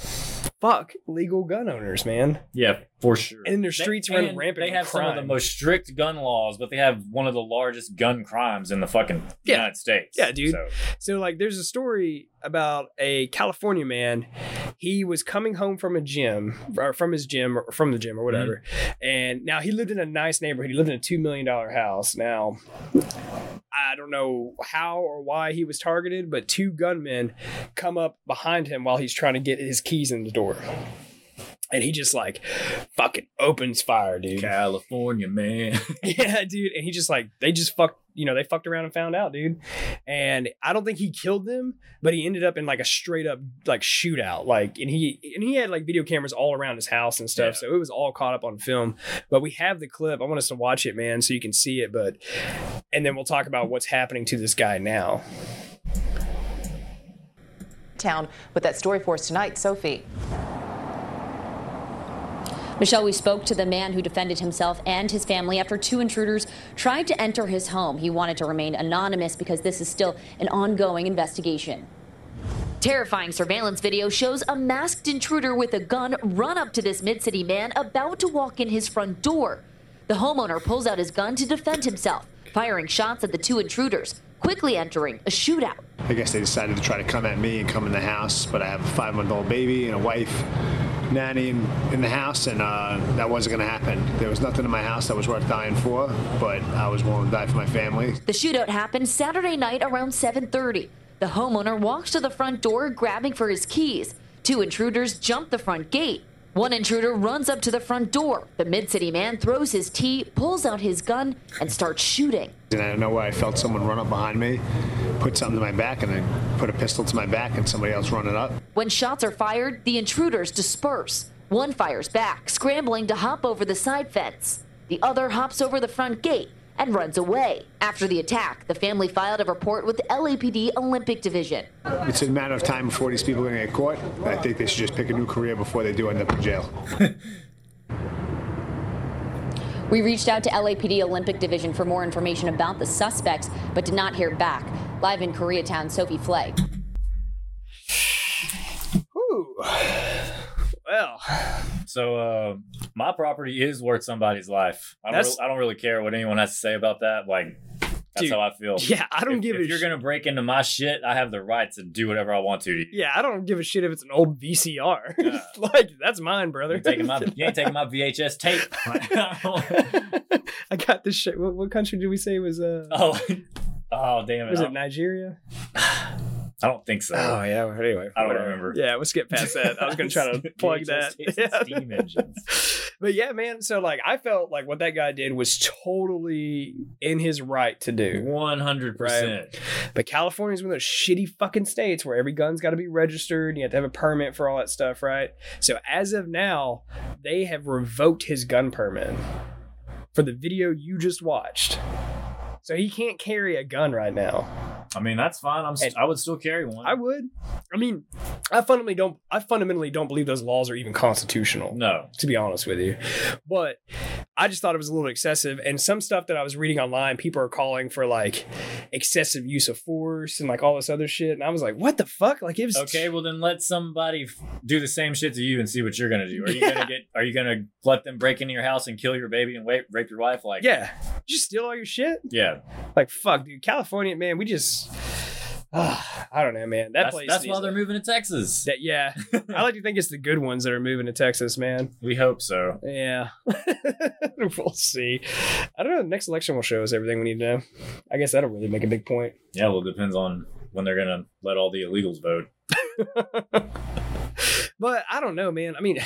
fuck legal gun owners, man. yeah, for sure. And their They- streets run and rampant. They with have some of the most strict gun laws, but they have one of the largest gun crimes in the fucking Yeah. United States. Yeah, dude. So, So like there's a story about a California man. He was coming home from a gym or from his gym or from the gym or whatever. Mm-hmm. And now he lived in a nice neighborhood. He lived in a 2 million dollar house. Now I don't know how or why he was targeted, but two gunmen come up behind him while he's trying to get his keys in the door. And he just like fucking opens fire, dude. California man. Yeah, dude. And he just like they just fucked, you know, they fucked around and found out, dude. And I don't think he killed them, but he ended up in like a straight up like shootout. Like and he and he had like video cameras all around his house and stuff. So it was all caught up on film. But we have the clip. I want us to watch it, man, so you can see it. But and then we'll talk about what's happening to this guy now. Town with that story for us tonight, Sophie. Michelle, we spoke to the man who defended himself and his family after two intruders tried to enter his home. He wanted to remain anonymous because this is still an ongoing investigation. Terrifying surveillance video shows a masked intruder with a gun run up to this mid city man about to walk in his front door. The homeowner pulls out his gun to defend himself, firing shots at the two intruders, quickly entering a shootout. I guess they decided to try to come at me and come in the house, but I have a five month old baby and a wife, nanny in, in the house, and uh, that wasn't going to happen. There was nothing in my house that was worth dying for, but I was willing to die for my family. The shootout happened Saturday night around 7:30. The homeowner walks to the front door grabbing for his keys. Two intruders jump the front gate. One intruder runs up to the front door. The mid-city man throws his tea, pulls out his gun, and starts shooting. And I don't know why I felt someone run up behind me, put something to my back, and then put a pistol to my back, and somebody else running up. When shots are fired, the intruders disperse. One fires back, scrambling to hop over the side fence. The other hops over the front gate and runs away. After the attack, the family filed a report with the LAPD Olympic Division. It's a matter of time before these people are going to get caught. I think they should just pick a new career before they do end up in jail. We reached out to LAPD Olympic Division for more information about the suspects, but did not hear back. Live in Koreatown, Sophie Flay. Whew. Well, So uh, my property is worth somebody's life. I don't, re- I don't really care what anyone has to say about that. Like that's Dude, how I feel. yeah, I don't if, give if a If you're sh- gonna break into my shit, I have the right to do whatever I want to. yeah, I don't give a shit if it's an old VCR. like that's mine, brother. You ain't taking my you ain't taking my VHS tape. I got this shit. What, what country did we say was? Uh, oh, oh damn it! was I it Nigeria? I don't think so. Oh yeah. well, Anyway, I don't whatever. remember. Yeah, we'll skip past that. I was gonna try to plug that. VHS tapes and Yeah. steam engines. But yeah, man. So like, I felt like what that guy did was totally in his right to do. One hundred percent. But California is one of those shitty fucking states where every gun's got to be registered. And you have to have a permit for all that stuff, right? So as of now, they have revoked his gun permit for the video you just watched. So he can't carry a gun right now. I mean, that's fine. I'm. St- I would still carry one. I would. I mean, I fundamentally don't. I fundamentally don't believe those laws are even constitutional. no. to be honest with you. But I just thought it was a little excessive. And some stuff that I was reading online, people are calling for like excessive use of force and like all this other shit. And I was like, what the fuck? Like it was Okay, well then let somebody f- do the same shit to you and see what you're gonna do. Are you Yeah. gonna get? Are you gonna let them break into your house and kill your baby and rape, rape your wife? Like, Yeah. Just steal all your shit? yeah. Like fuck, dude. California, man, we just Ah, I don't know, man. That That's, place that's why they're moving to Texas. that yeah. I like to think it's the good ones that are moving to Texas, man. We hope so. Yeah. we'll see. I don't know. The next election will show us everything we need to know. I guess that'll really make a big point. Yeah, well, it depends on when they're gonna let all the illegals vote. But I don't know, man. I mean,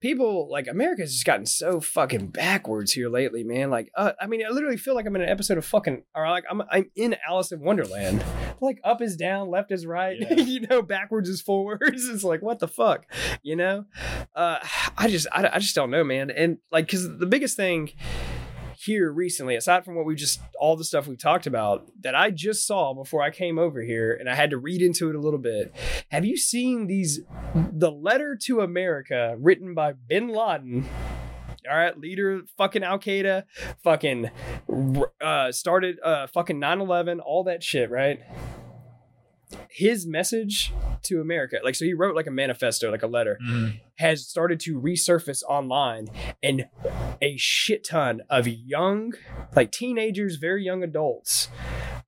people like America's just gotten so fucking backwards here lately, man. Like, uh, I mean, I literally feel like I'm in an episode of fucking, or like I'm I'm in Alice in Wonderland. Like up is down, left is right, you know, backwards is forwards. It's like what the fuck, you know? Uh, I just I, I just don't know, man. And like, because the biggest thing here recently, aside from what we just all the stuff we've talked about that I just saw before I came over here and I had to read into it a little bit. Have you seen these the letter to America written by bin Laden? All right, leader fucking Al Qaeda, fucking uh, started uh, fucking 9 11, all that shit, right? His message to America, like, so he wrote like a manifesto, like a letter, mm-hmm. has started to resurface online, and a shit ton of young, like teenagers, very young adults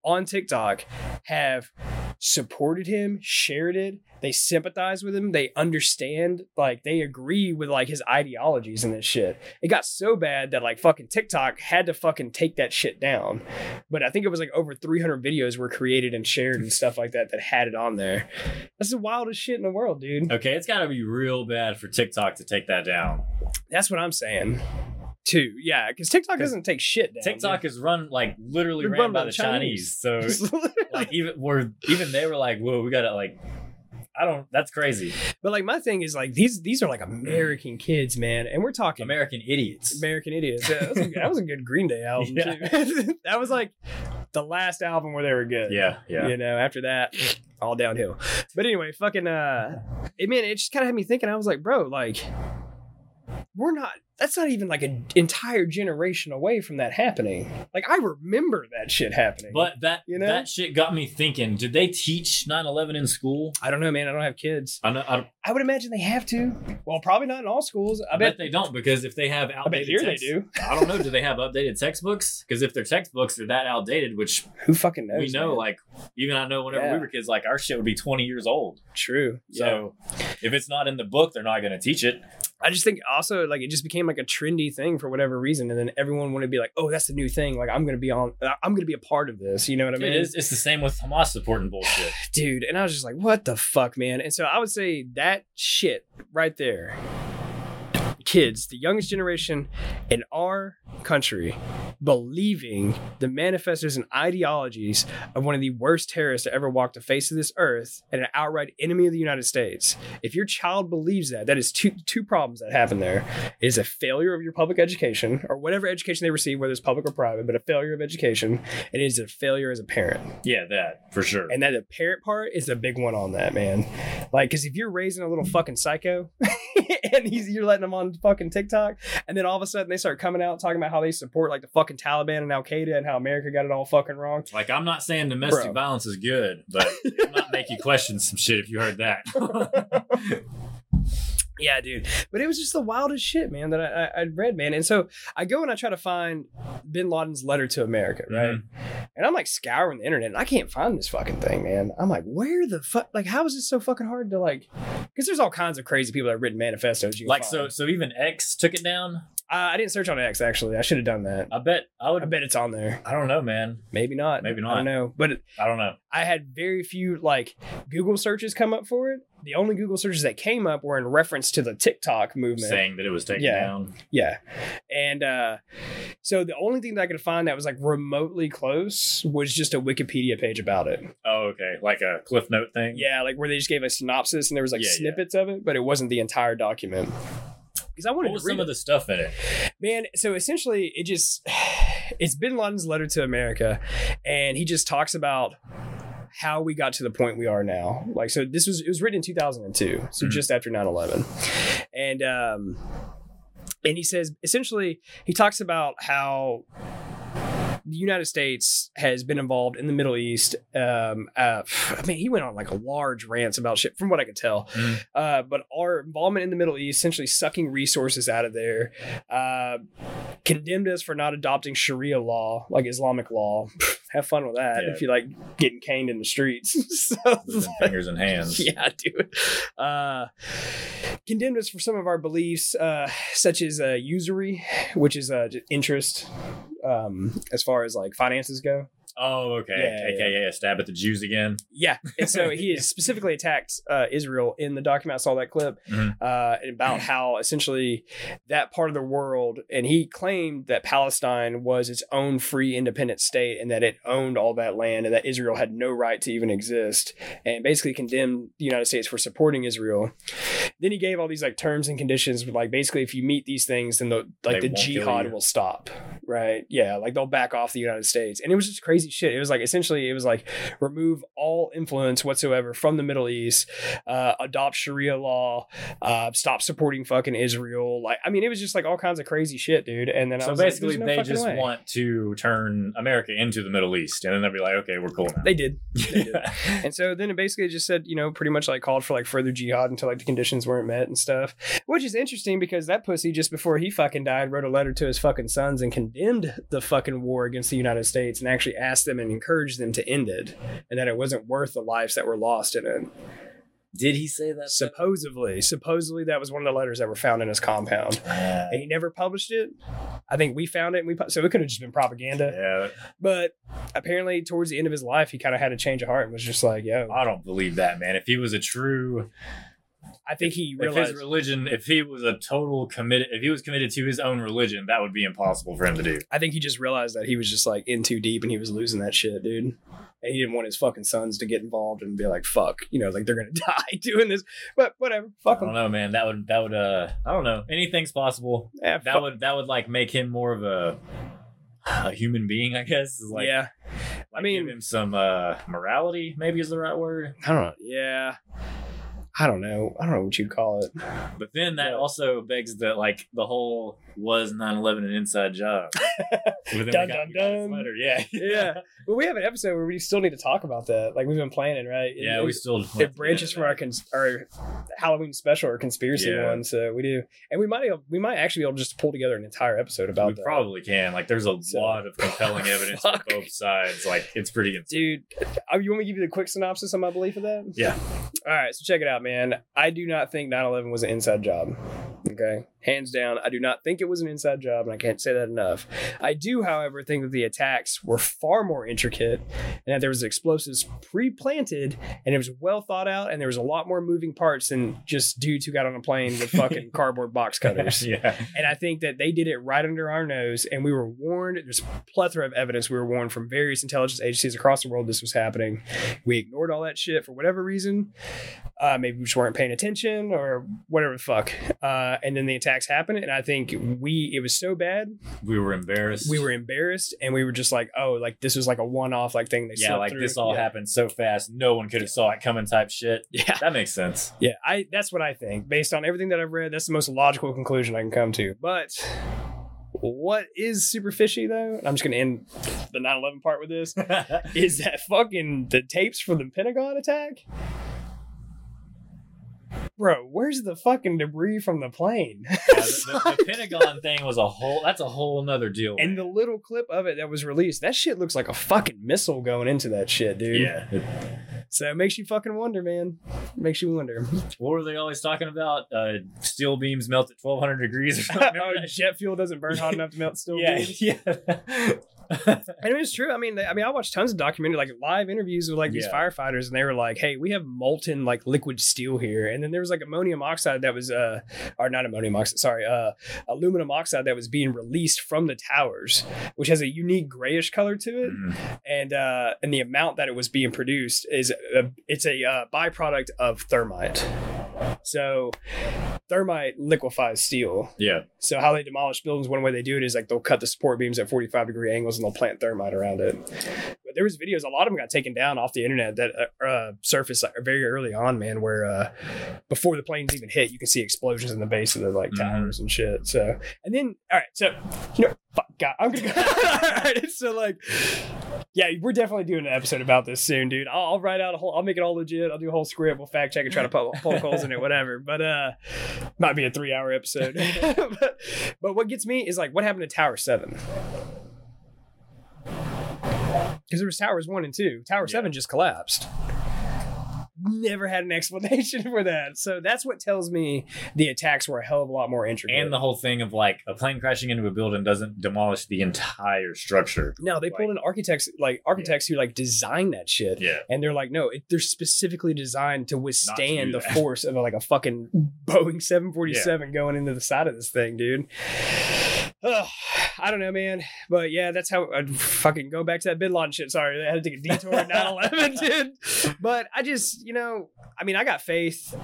on TikTok have supported him, shared it. They sympathize with him. They understand, like, they agree with like his ideologies and this shit. It got so bad that like fucking TikTok had to fucking take that shit down. But I think it was like over 300 videos were created and shared and stuff like that that had it on there. That's the wildest shit in the world, dude. Okay, it's got to be real bad for TikTok to take that down. That's what I'm saying. Too, yeah, because TikTok doesn't take shit down. TikTok is run like literally They're ran by by the the Chinese. So like even were even they were like, whoa, we gotta like, I don't. That's crazy. But like my thing is like these these are like American kids, man, and we're talking American idiots. American idiots. Yeah, that, was a, that was a good Green Day album Yeah. too. that was like the last album where they were good. Yeah, yeah. You know, after that, all downhill. But anyway, fucking uh, it man, it just kind of had me thinking. I was like, bro, like we're not. That's not even like an entire generation away from that happening. Like I remember that shit happening. But that You know? that shit got me thinking. Did they teach 9/11 in school? I don't know, man. I don't have kids. I know. I, I would imagine they have to. Well, probably not in all schools. I, I bet they don't because if they have bet outdated, here they do. I don't know. Do they have updated textbooks? Because if their textbooks are that outdated, which Who fucking knows? we know, man? like even I know whenever Yeah. we were kids, like our shit would be 20 years old. True. So if it's not in the book, they're not going to teach it. I just think also like it just became like a trendy thing for whatever reason, and then everyone wanted to be like, "Oh, that's the new thing." Like I'm gonna be on, uh, I'm gonna be a part of this. You know what I mean? It is, it's the same with Hamas supporting bullshit. dude. And I was just like, "What the fuck, man?" And so I would say that shit right there, kids, the youngest generation in our country, believing the manifestos and ideologies of one of the worst terrorists to ever walk the face of this earth and an outright enemy of the United States. If your child believes that, that is two two problems that happen there. It is a failure of your public education or whatever education they receive, whether it's public or private, but a failure of education. And it is a failure as a parent. Yeah, that for sure. And that the parent part is the big one on that, man. Like, because if you're raising a little fucking psycho and he's you're letting them on fucking TikTok, and then all of a sudden they start coming out talking about how they support like the fucking Taliban and Al Qaeda and how America got it all fucking wrong. Like I'm not saying domestic Bro. violence is good, but it might make you question some shit if you heard that. Yeah, dude. But it was just the wildest shit, man, that I, I, I'd read, man. And so I go and I try to find Bin Laden's letter to America, mm-hmm. right? And I'm like scouring the internet and I can't find this fucking thing, man. I'm like, where the fuck? Like, how is this so fucking hard to like? Because there's all kinds of crazy people that have written manifestos. You like so, so even X took it down. Uh, I didn't search on X actually. I should have done that. I bet I would. I bet it's on there. I don't know, man. Maybe not. Maybe I not. don't know. But I don't know. I had very few like Google searches come up for it. The only Google searches that came up were in reference to the TikTok movement. Saying that it was taken Yeah. down. Yeah. And uh so the only thing that I could find that was like remotely close was just a Wikipedia page about it. Oh, okay, like a cliff note thing. Yeah, like where they just gave a synopsis and there was like Yeah, yeah. snippets of it, but it wasn't the entire document. Because I wanted What was to read some it. of the stuff in it? Man, so essentially it just it's Bin Laden's letter to America and he just talks about how we got to the point we are now. Like so this was it was written in 2002, so Mhm. just after 9/11. And um and he says essentially he talks about how the United States has been involved in the Middle East. Um, uh, I mean, he went on like a large rants about shit, from what I could tell. Mm. Uh, but our involvement in the Middle East, essentially sucking resources out of there, uh, condemned us for not adopting Sharia law, like Islamic law. Have fun with that Yeah. if you like getting caned in the streets. so, fingers and hands. yeah, dude. Uh, condemned us for some of our beliefs, uh, such as uh, usury, which is uh, interest, um, as far as like finances go. Oh, okay. Yeah, AKA a stab at the Jews again. Yeah, and so he specifically attacked uh, Israel in the document. I saw that clip Mhm. uh, about how essentially that part of the world, and he claimed that Palestine was its own free, independent state, and that it owned all that land, and that Israel had no right to even exist, and basically condemned the United States for supporting Israel. Then he gave all these like terms and conditions, like basically if you meet these things, then the like They the jihad will stop, right? Yeah, like they'll back off the United States, and it was just crazy shit. It was like essentially it was like remove all influence whatsoever from the Middle East, uh, adopt Sharia law, uh, stop supporting fucking Israel. Like, I mean, it was just like all kinds of crazy shit, dude. And then I So was like, basically, "There's no they just way." want to turn America into the Middle East, and then they'll be like, "Okay, we're cool now." They did. They did. and so then it basically just said, you know, pretty much like called for like further jihad until like the conditions weren't met and stuff. Which is interesting because that pussy just before he fucking died wrote a letter to his fucking sons and condemned the fucking war against the United States and actually asked them and encouraged them to end it and that it wasn't worth the lives that were lost in it. Did he say that? Supposedly, supposedly that was one of the letters that were found in his compound, and he never published it. I think we found it, and we so it could have just been propaganda. Yeah, But apparently, towards the end of his life, he kind of had a change of heart and was just like, "Yo, I don't believe that, man. If he was a true, I think he if realized." his religion, if he was a total committed, if he was committed to his own religion, that would be impossible for him to do. I think he just realized that he was just like in too deep and he was losing that shit, dude. And he didn't want his fucking sons to get involved and be like, "Fuck," you know, like they're gonna die doing this. But whatever, fuck I don't know, man. That would that would uh, I don't know. Anything's possible. Yeah, that fuck- would that would like make him more of a a human being, I guess. Is Like, yeah, I mean, give him some uh morality. Maybe is the right word. I don't know. Yeah, I don't know. I don't know what you'd call it. But then that also begs the like the whole was 9-11 an inside job. But then we Dun, got- dun, we got this dun. letter, Yeah, yeah. Well, we have an episode where we still need to talk about that. Like we've been planning, right? It- Yeah, we still it branches from our cons- our Halloween special or conspiracy Yeah. one. So we do, and we might we might actually be able to just pull together an entire episode about We that. probably can. Like, there's a lot of compelling evidence on both sides. Like, it's pretty. Insane. Dude, uh, you want me to give you the quick synopsis on my belief of that? Yeah. All right, so check it out, man. I do not think 9 11 was an inside job. Okay. Hands down, I do not think it was an inside job, and I can't say that enough. I do, however, think that the attacks were far more intricate and that there was explosives pre planted and it was well thought out, and there was a lot more moving parts than just dudes who got on a plane with fucking cardboard box cutters. yeah. And I think that they did it right under our nose, and we were warned. There's a plethora of evidence we were warned from various intelligence agencies across the world this was happening. We ignored all that shit for whatever reason. Uh, maybe we just weren't paying attention or whatever the fuck. Uh, and then the attacks happened, and I think we it was so bad We were embarrassed. we were embarrassed, and we were just like, oh, like this was like a one off like thing. They yeah, like through. this all Yeah. happened so fast, no one could have saw it coming. Type shit. Yeah. that makes sense. Yeah, I that's what I think. Based on everything that I've read, that's the most logical conclusion I can come to. But what is super fishy though, and I'm just gonna end the 9-11 part with this, is that fucking the tapes from the Pentagon attack? Bro, where's the fucking debris from the plane? Yeah, the, the, the Pentagon thing was a whole. That's a whole nother deal. and the little clip of it that was released, that shit looks like a fucking missile going into that shit, dude. yeah. So it makes you fucking wonder, man. makes you wonder. What were they always talking about? Uh, steel beams melt at 1200 degrees or something. oh, jet fuel doesn't burn hot enough to melt steel yeah, beams. yeah. And it's true. I mean, I mean, I watched tons of documentary, like live interviews with like these Yeah. firefighters, and they were like, "Hey, we have molten like liquid steel here," and then there was like ammonium oxide that was, uh, or not ammonium oxide, sorry, uh, aluminum oxide that was being released from the towers, which has a unique grayish color to it, Mhm. and uh, and the amount that it was being produced is a, it's a uh, byproduct of thermite. So, thermite liquefies steel. Yeah. So how they demolish buildings, one way they do it is like they'll cut the support beams at 45 degree angles and they'll plant thermite around it. but there was videos. A lot of them got taken down off the internet that uh, uh, surfaced like, very early on, man. Where uh, before the planes even hit, you can see explosions in the base of the like towers and shit. So, and then all right, so you know, fuck, God, I'm gonna go. all right, so like, yeah, we're definitely doing an episode about this soon, dude. I'll, I'll write out a whole. I'll make it all legit. I'll do a whole script. We'll fact check and try to poke, poke holes in it, whatever. But uh, might be a three hour episode. but, but what gets me is like, what happened to Tower Seven? Because there was Towers One and Two. Tower Seven just collapsed. Never had an explanation for that. So that's what tells me the attacks were a hell of a lot more intricate. And the whole thing of like a plane crashing into a building doesn't demolish the entire structure. No, they pulled in architects like architects who like design that shit. Yeah. And they're like, no, it, they're specifically designed to withstand do the force of like a fucking Boeing 747 going into the side of this thing, dude. Ugh, I don't know, man. But yeah, that's how I'd fucking go back to that bin Laden shit. Sorry, I had to take a detour at 9 11, dude. But I just, you know, I mean, I got faith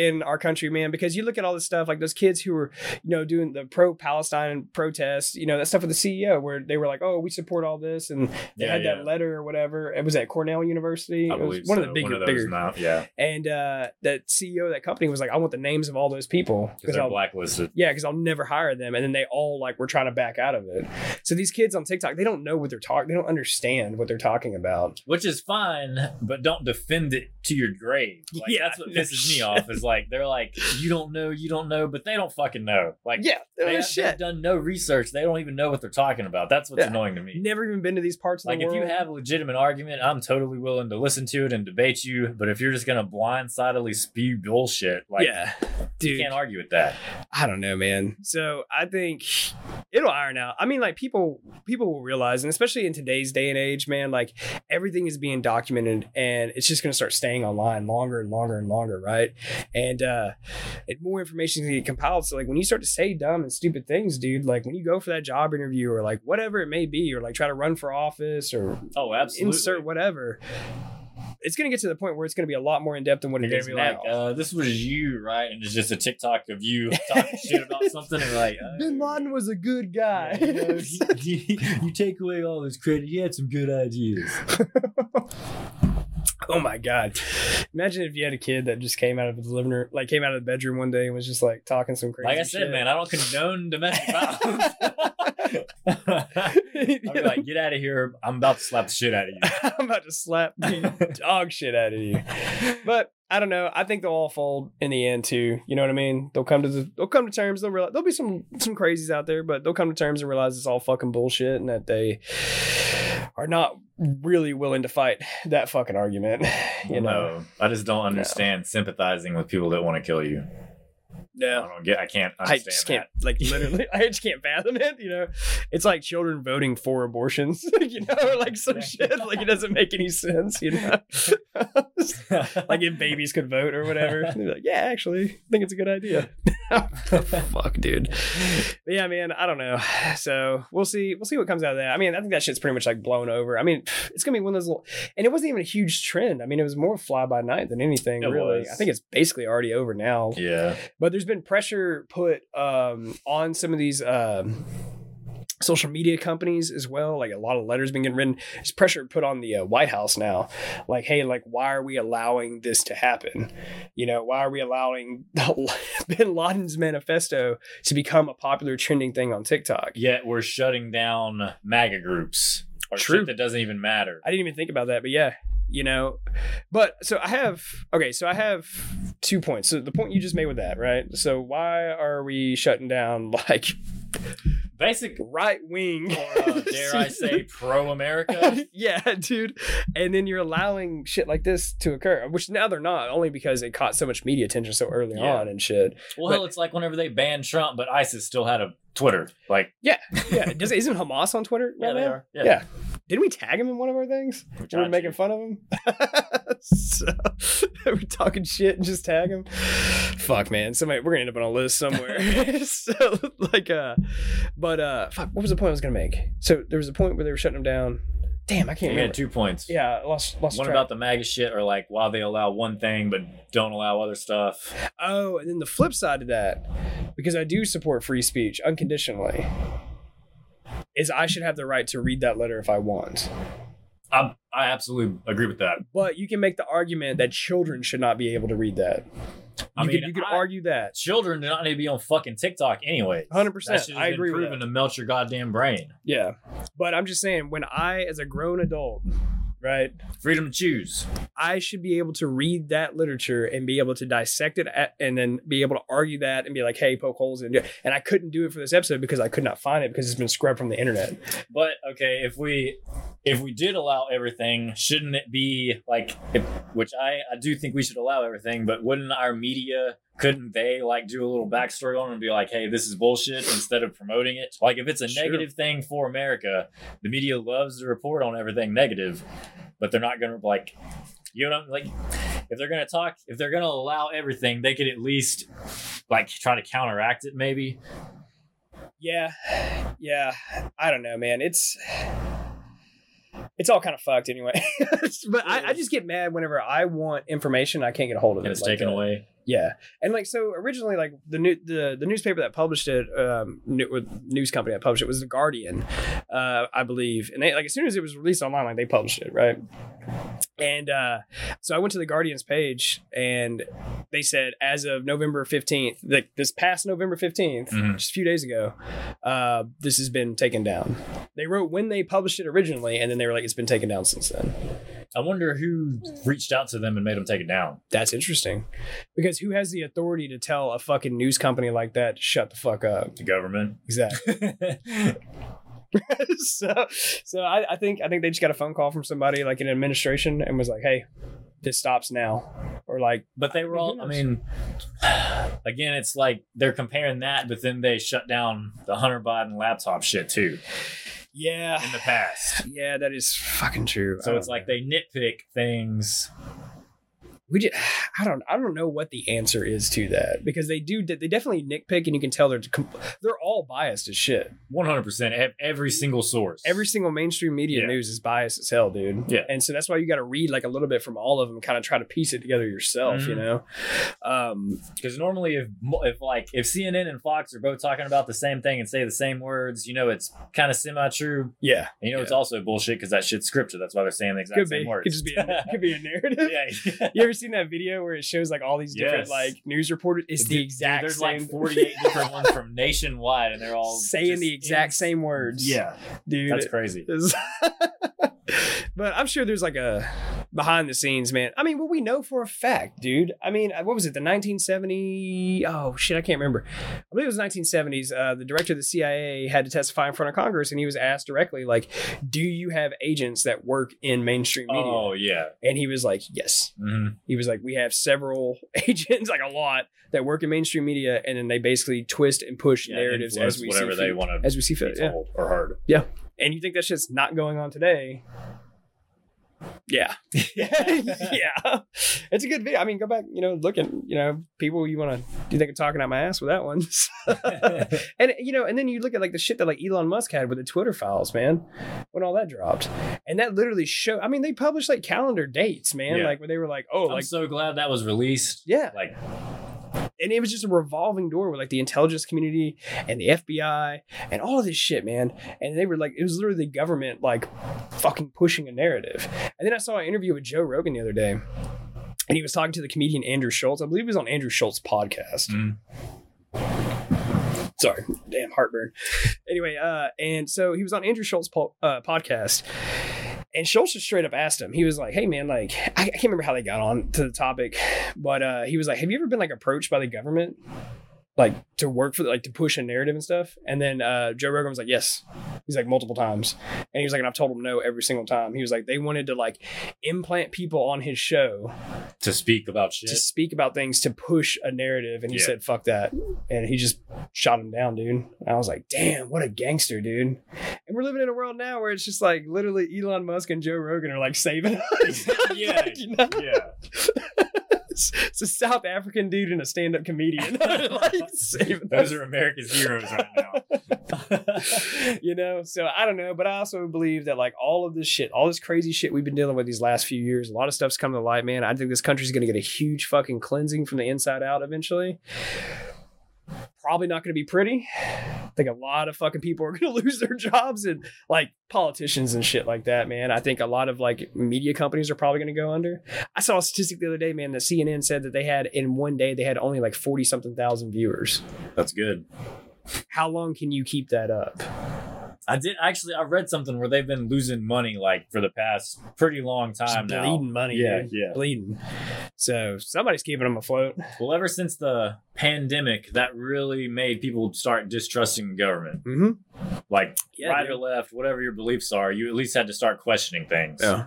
in our country, man, because you look at all this stuff, like those kids who were, you know, doing the pro Palestine protests, you know, that stuff with the CEO where they were like, oh, we support all this. And they Yeah, had yeah. that letter or whatever. It was at Cornell University. I it was believe one of the bigger, One of those bigger. now, yeah. And uh, that CEO of that company was like, I want the names of all those people. Because they're I'll- blacklisted. yeah, because I'll never hire them. And then they all like were trying to back out of it. So these kids on TikTok, they don't know what they're talking. They don't understand what they're talking about. Which is fine, but don't defend it to your grave. Like, Yeah, that's what pisses me off. Is like they're like, you don't know, you don't know, but they don't fucking know. Like, Yeah, they don't they know have, shit. they've done no research. They don't even know what they're talking about. That's what's Yeah. annoying to me. Never even been to these parts of Like the if you have a legitimate argument, I'm totally willing to listen to it and debate you. But if you're just gonna blindsidedly spew bullshit, like yeah, dude, you dude. can't argue with that. I don't know, man. So I think it'll iron out. I mean, like people people will realize, and especially in today's day and age, man, like everything is being documented and it's just gonna start staying online longer and longer and longer, right? And uh and more information is gonna get compiled. So like when you start to say dumb and stupid things, dude, like when you go for that job interview or like whatever it may be, or like try to run for office or Oh, absolutely. insert whatever. It's gonna get to the point where it's gonna be a lot more in depth than what You're it be now. like, uh, "This was you, right?" And it's just a TikTok of you talking shit about something, and like, uh, Bin Laden was a good guy. you, know, you, you take away all his credit. He had some good ideas. Oh my god! Imagine if you had a kid that just came out of his living room, like came out of the bedroom one day and was just like talking some crazy. Like I said, shit. man, I don't condone domestic violence. I'll be like, get out of here. I'm about to slap the shit out of you. I'm about to slap the dog shit out of you. But I don't know. I think they'll all fold in the end too. You know what I mean? They'll come to the they'll come to terms. They'll realize there'll be some some crazies out there, but they'll come to terms and realize it's all fucking bullshit and that they are not really willing to fight that fucking argument. You know? no, I just don't understand sympathizing with people that want to kill you. No. I don't get. I can't I just can't like literally I just can't fathom it, you know. It's like children voting for abortions, you know, like some shit. Like it doesn't make any sense, you know. like if babies could vote or whatever. Like, yeah, actually, I think it's a good idea. Fuck, dude. But yeah, man, I don't know. So we'll see. We'll see what comes out of that. I mean, I think that shit's pretty much like blown over. I mean, it's gonna be one of those little, and it wasn't even a huge trend. I mean, it was more fly by night than anything, It really. was. I think it's basically already over now. Yeah. But there's been pressure put um, on some of these um, social media companies as well. Like a lot of letters being getting written. There's pressure put on the uh, White House now. Like, hey, like, why are we allowing this to happen? You know, why are we allowing Bin Laden's manifesto to become a popular trending thing on TikTok? Yet we're shutting down MAGA groups or True. shit that doesn't even matter. I didn't even think about that, but yeah, you know. But so I have okay, so I have two points. So the point you just made with that, right? So why are we shutting down like Basic right wing uh, dare I say pro America? yeah, dude. And then you're allowing shit like this to occur, which now they're not, only because it caught so much media attention so early Yeah. on and shit. Well, But- hell, it's like whenever they banned Trump, but ISIS still had a Twitter. Like, Yeah, yeah. Does isn't Hamas on Twitter? Yeah, right they now? are. Yeah. Didn't we tag him in one of our things? We were making fun of him. so, we're talking shit and just tag him. Fuck, man. Somebody, we're gonna end up on a list somewhere. so, like, uh, but uh, fuck. What was the point I was gonna make? So there was a point where they were shutting him down. Damn, I can't you remember. had two points. Yeah, I lost lost One track. about the MAGA shit, or like why they allow one thing but don't allow other stuff. Oh, and then the flip side of that, because I do support free speech unconditionally, is I should have the right to read that letter if I want. I, I absolutely agree with that. But you can make the argument that children should not be able to read that. I You mean, could- you could I- argue that. Children do not need to be on fucking TikTok anyway. 100%, I agree with Proven that. to melt your goddamn brain. Yeah. But I'm just saying, when I, as a grown adult, right, Freedom to choose. I should be able to read that literature and be able to dissect it at, and then be able to argue that and be like, hey, poke holes in it. And I couldn't do it for this episode because I could not find it because it's been scrubbed from the internet. But okay, if we if we did allow everything, shouldn't it be like if, which I I do think we should allow everything, but wouldn't our media couldn't they like do a little backstory on it and be like, hey, this is bullshit instead of promoting it? Like if it's a Sure. negative thing for America, the media loves to report on everything negative, but they're not gonna like you know like if they're gonna talk if they're gonna allow everything, they could at least like try to counteract it maybe. Yeah. Yeah. I don't know, man. It's. It's all kind of fucked anyway. but I, I just get mad whenever I want information I can't get a hold of And it. it's like taken that. away. Yeah, and like so originally, like the new the the newspaper that published it, um, new, news company that published it was the Guardian, uh, I believe, and they like as soon as it was released online, like they published it, right? And uh, so I went to the Guardian's page, and they said as of November fifteenth, like this past November 15th Mhm. just a few days ago, uh, this has been taken down. They wrote when they published it originally, and then they were like, it's been taken down since then. I wonder who reached out to them and made them take it down. That's interesting. Because who has the authority to tell a fucking news company like that to shut the fuck up? The government. Exactly. so so I, I think I think they just got a phone call from somebody like in administration and was like, hey, this stops now. Or like But they were all, I mean, again, it's like they're comparing that, but then they shut down the Hunter Biden laptop shit too Yeah. in the past. Yeah, that is fucking true. So it's like they nitpick things. We just I don't I don't know what the answer is to that because they do they definitely nitpick and you can tell they're they're all biased as shit. 100%. ev- Every single source. Every single mainstream media Yeah. news is biased as hell, dude. Yeah. And so that's why you got to read like a little bit from all of them, kind of try to piece it together yourself, you Mhm. know? Um, Because normally, if if like if CNN and Fox are both talking about the same thing and say the same words, you know it's kind of semi true. yeah. And you know it's also bullshit because that shit's scripture. That's why they're saying the exact Could same be, words. could just be, a, could be a narrative. yeah. You ever seen that video where it shows like all these different Yes. like news reporters? It's the Dude, exact There's same. like 48 different ones from nationwide, and they're all saying the exact ins- same words. Yeah, dude. that's crazy. But I'm sure there's like a behind the scenes, man. I mean, what we know for a fact, dude. I mean, what was it? The 1970? Oh shit, I can't remember. I believe it was 1970s. Uh, the director of the CIA had to testify in front of Congress, and he was asked directly, like, "Do you have agents that work in mainstream media?" Oh yeah. And he was like, "Yes." Mhm. He was like, "We have several agents, like a lot, that work in mainstream media, and then they basically twist and push Yeah, narratives as we whatever see they fit, want to as we see fit." Yeah. or heard. Yeah. And you think that shit's not going on today? Yeah. yeah. It's a good video. I mean, go back, you know, look at, you know, people you want to do you think of talking out my ass with that one. and, you know, and then you look at like the shit that like Elon Musk had with the Twitter files, man, when all that dropped. And that literally showed, I mean, they published like calendar dates, man, Yeah. like where they were like, oh, I'm like, so glad that was released. yeah. Like and it was just a revolving door with like the intelligence community and the FBI and all of this shit, man. And they were like, it was literally the government like fucking pushing a narrative. And then I saw an interview with Joe Rogan the other day, and he was talking to the comedian Andrew Schulz. I believe he was on Andrew Schulz podcast. Mm. Sorry, damn heartburn. anyway, uh, and so he was on Andrew Schulz po- uh, podcast, and Schulz just straight up asked him. He was like, "Hey, man, like I, I can't remember how they got on to the topic, but uh, he was like, "Have you ever been like approached by the government?" Like to work for, like to push a narrative and stuff. And then uh, Joe Rogan was like, "Yes." He's like multiple times, and he was like, "And I've told him no every single time." He was like, "They wanted to like implant people on his show to speak about shit. to speak about things to push a narrative and he Yeah. said fuck that and he just shot him down dude and i was like damn what a gangster dude and we're living in a world now where it's just like literally elon musk and joe rogan are like saving us yeah, Like, you know? yeah. It's, it's a south african dude and a stand-up comedian like Those us. are America's heroes right now. you know so i don't know but i also believe that like all of this shit all this crazy shit we've been dealing with these last few years a lot of stuff's come to light man i think this country's going to get a huge fucking cleansing from the inside out eventually probably not going to be pretty. I think a lot of fucking people are going to lose their jobs and like politicians and shit like that, man. I think a lot of like media companies are probably going to go under. I saw a statistic the other day, man, that CNN said that they had in one day they had only like 40 something thousand viewers. That's good. How long can you keep that up? I did actually. I read something where they've been losing money like for the past pretty long time Just now. bleeding money, Yeah, dude. yeah. Bleeding. So somebody's keeping them afloat. Well, ever since the pandemic, that really made people start distrusting the government. Mm-hmm. Like Yeah, right dude. or left, whatever your beliefs are, you at least had to start questioning things. Yeah.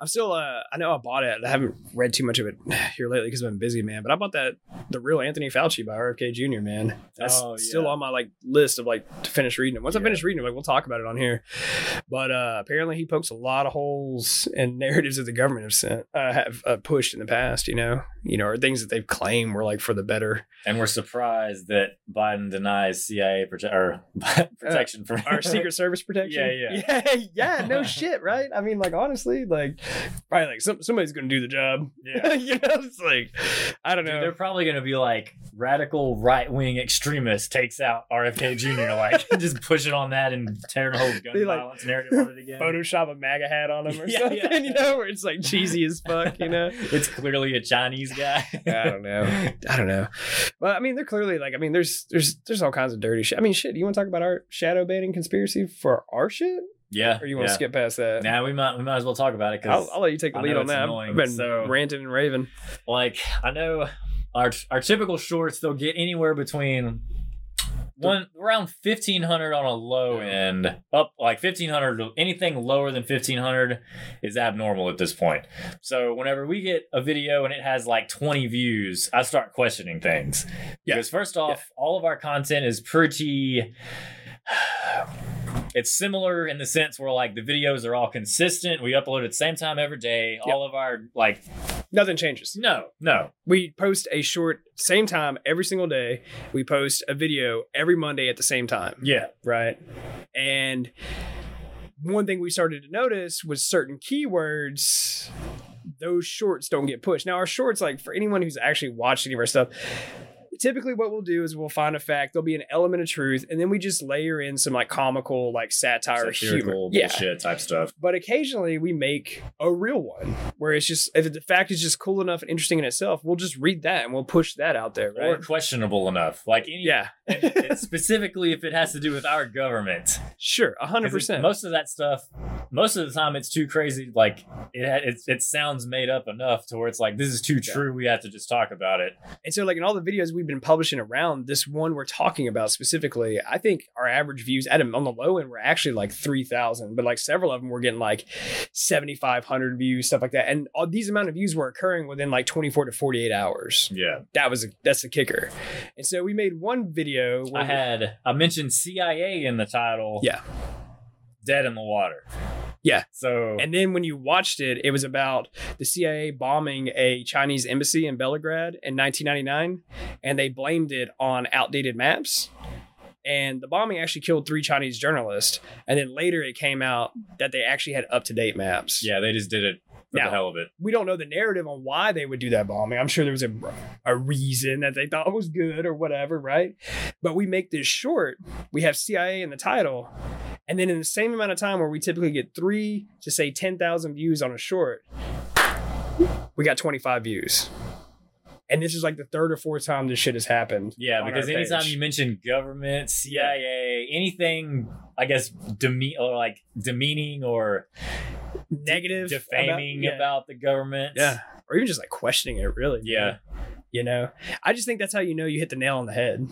I'm still uh I know I bought it. I haven't read too much of it here lately because I've been busy, man. But I bought that the real Anthony Fauci by RFK Jr. Man. That's Oh, still on my like list of like to finish reading it. Once I finish reading it, like we'll talk about it on here. But uh apparently he pokes a lot of holes in narratives that the government have sent uh, have uh, pushed in the past. You know, you know, or things that they've claimed were like for the better. And we're surprised that Biden denies CIA prote- or protection from our Secret Service protection. Yeah, yeah. yeah, yeah. No shit, right? I mean, like honestly, like probably like some, somebody's gonna do the job. Yeah. you know, it's like I don't know. Dude, they're probably going to be like radical right wing extremist takes out RFK Jr. Like just push it on that and tear the whole gun They, like, violence narrative on it again. Photoshop a MAGA hat on him or Yeah, something, yeah. you know, where it's like cheesy as fuck, you know. It's clearly a Chinese guy. I don't know. I don't know. Well, I mean, they're clearly like, I mean, there's there's there's all kinds of dirty shit. I mean, shit. You want to talk about our shadow conspiracy for our shit, Yeah. or you want to yeah. skip past that? Nah, we might we might as well talk about it because I'll, I'll let you take the I lead on that. annoying, I've been so- ranting and raving. like I know our our typical shorts they'll get anywhere between one around fifteen hundred on a low end up like fifteen hundred anything lower than fifteen hundred is abnormal at this point. So whenever we get a video and it has like twenty views, I start questioning things because first off, all of our content is pretty. It's similar in the sense where like the videos are all consistent. We upload at the same time every day. All of our like Nothing changes. no, no. We post a short same time every single day. We post a video every Monday at the same time. Yeah. Right. And one thing we started to notice was certain keywords, those shorts don't get pushed. Now, our shorts, like for anyone who's actually watched any of our stuff, typically what we'll do is we'll find a fact, there'll be an element of truth, and then we just layer in some like comical, like satire, humor. Satirical Yeah. bullshit type stuff. But occasionally we make a real one where it's just if the fact is just cool enough and interesting in itself, we'll just read that and we'll push that out there, Or questionable enough. Like any Yeah. specifically if it has to do with our government. Sure, a hundred percent. Most of that stuff, most of the time, it's too crazy. Like it, it, it sounds made up enough to where it's like this is too true. We have to just talk about it. And so, like in all the videos we've been publishing around, this one we're talking about specifically, I think our average views at on the low end were actually like three thousand, but like several of them were getting like seventy five hundred views, stuff like that. And all these amount of views were occurring within like twenty four to forty eight hours. Yeah, That was a, that's the kicker. And so we made one video. Where I had I mentioned CIA in the title. Yeah. Dead in the water. Yeah. So And then when you watched it, it was about the CIA bombing a Chinese embassy in Belgrade in 1999, and they blamed it on outdated maps. And the bombing actually killed three Chinese journalists. And then later it came out that they actually had up to date maps. yeah, they just did it for Now- the hell of it. We don't know the narrative on why they would do that bombing. I'm sure there was a, a reason that they thought was good or whatever, right? But we make this short. We have CIA in the title. And then in the same amount of time where we typically get three to say 10,000 views on a short, we got 25 views. And this is like the third or fourth time this shit has happened. Yeah, because anytime page. you mention government, CIA, anything, I guess, deme- or like demeaning or negative, defaming about- yeah. about the government. Yeah. Or even just like questioning it, really. Yeah. You know, I just think that's how you know you hit the nail on the head.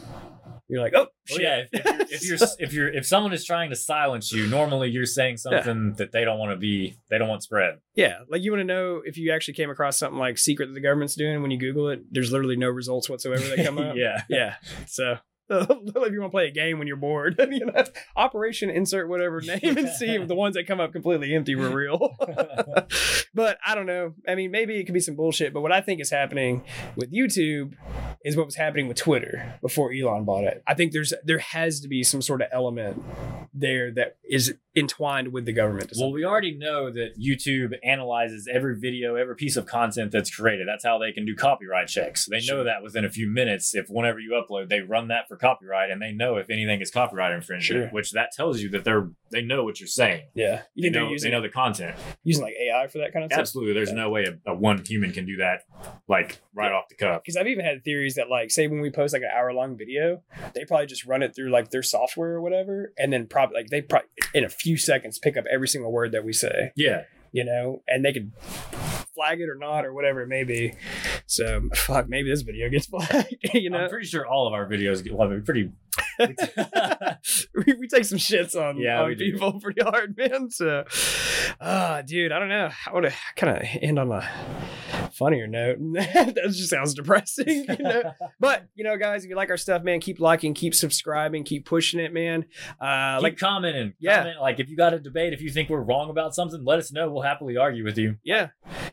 You're like, oh, Well, yeah. If, if, you're, if you're if you're if someone is trying to silence you, normally you're saying something that they don't want to be, they don't want spread. Yeah, like you want to know if you actually came across something like secret that the government's doing. When you Google it, there's literally no results whatsoever that come up. Yeah. yeah. So if you want to play a game when you're bored, you know, Operation insert whatever name and see if the ones that come up completely empty were real. but I don't know. I mean, maybe it could be some bullshit. But what I think is happening with YouTube is what was happening with Twitter before Elon bought it. I think there's there has to be some sort of element there that is entwined with the government. Well, we already know that YouTube analyzes every video, every piece of content that's created. That's how they can do copyright checks. They know that within a few minutes, if whenever you upload, they run that for copyright, and they know if anything is copyright infringement, Sure. which that tells you that they're they know what you're saying. Yeah, you They know, using they know the content. using like AI for that kind of stuff. Absolutely, there's no way a, a one human can do that, like right off the cuff. Because I've even had theories that, like, say when we post like an hour long video, they probably just run it through like their software or whatever, and then probably like they probably in a few seconds pick up every single word that we say. Yeah. You know, and they could flag it or not or whatever it may be. So fuck, maybe this video gets flagged. you know, I'm pretty sure all of our videos get well, I mean, pretty. we, we take some shits on, Yeah, on we do. people pretty hard, man. So, ah, dude, I don't know. I want to kind of end on a funnier note. that just sounds depressing, you know. but you know, guys, if you like our stuff, man, keep liking, keep subscribing, keep pushing it, man. Uh, Keep like, commenting. Yeah. Comment, like if you got a debate, if you think we're wrong about something, let us know. We'll happily argue with you. yeah,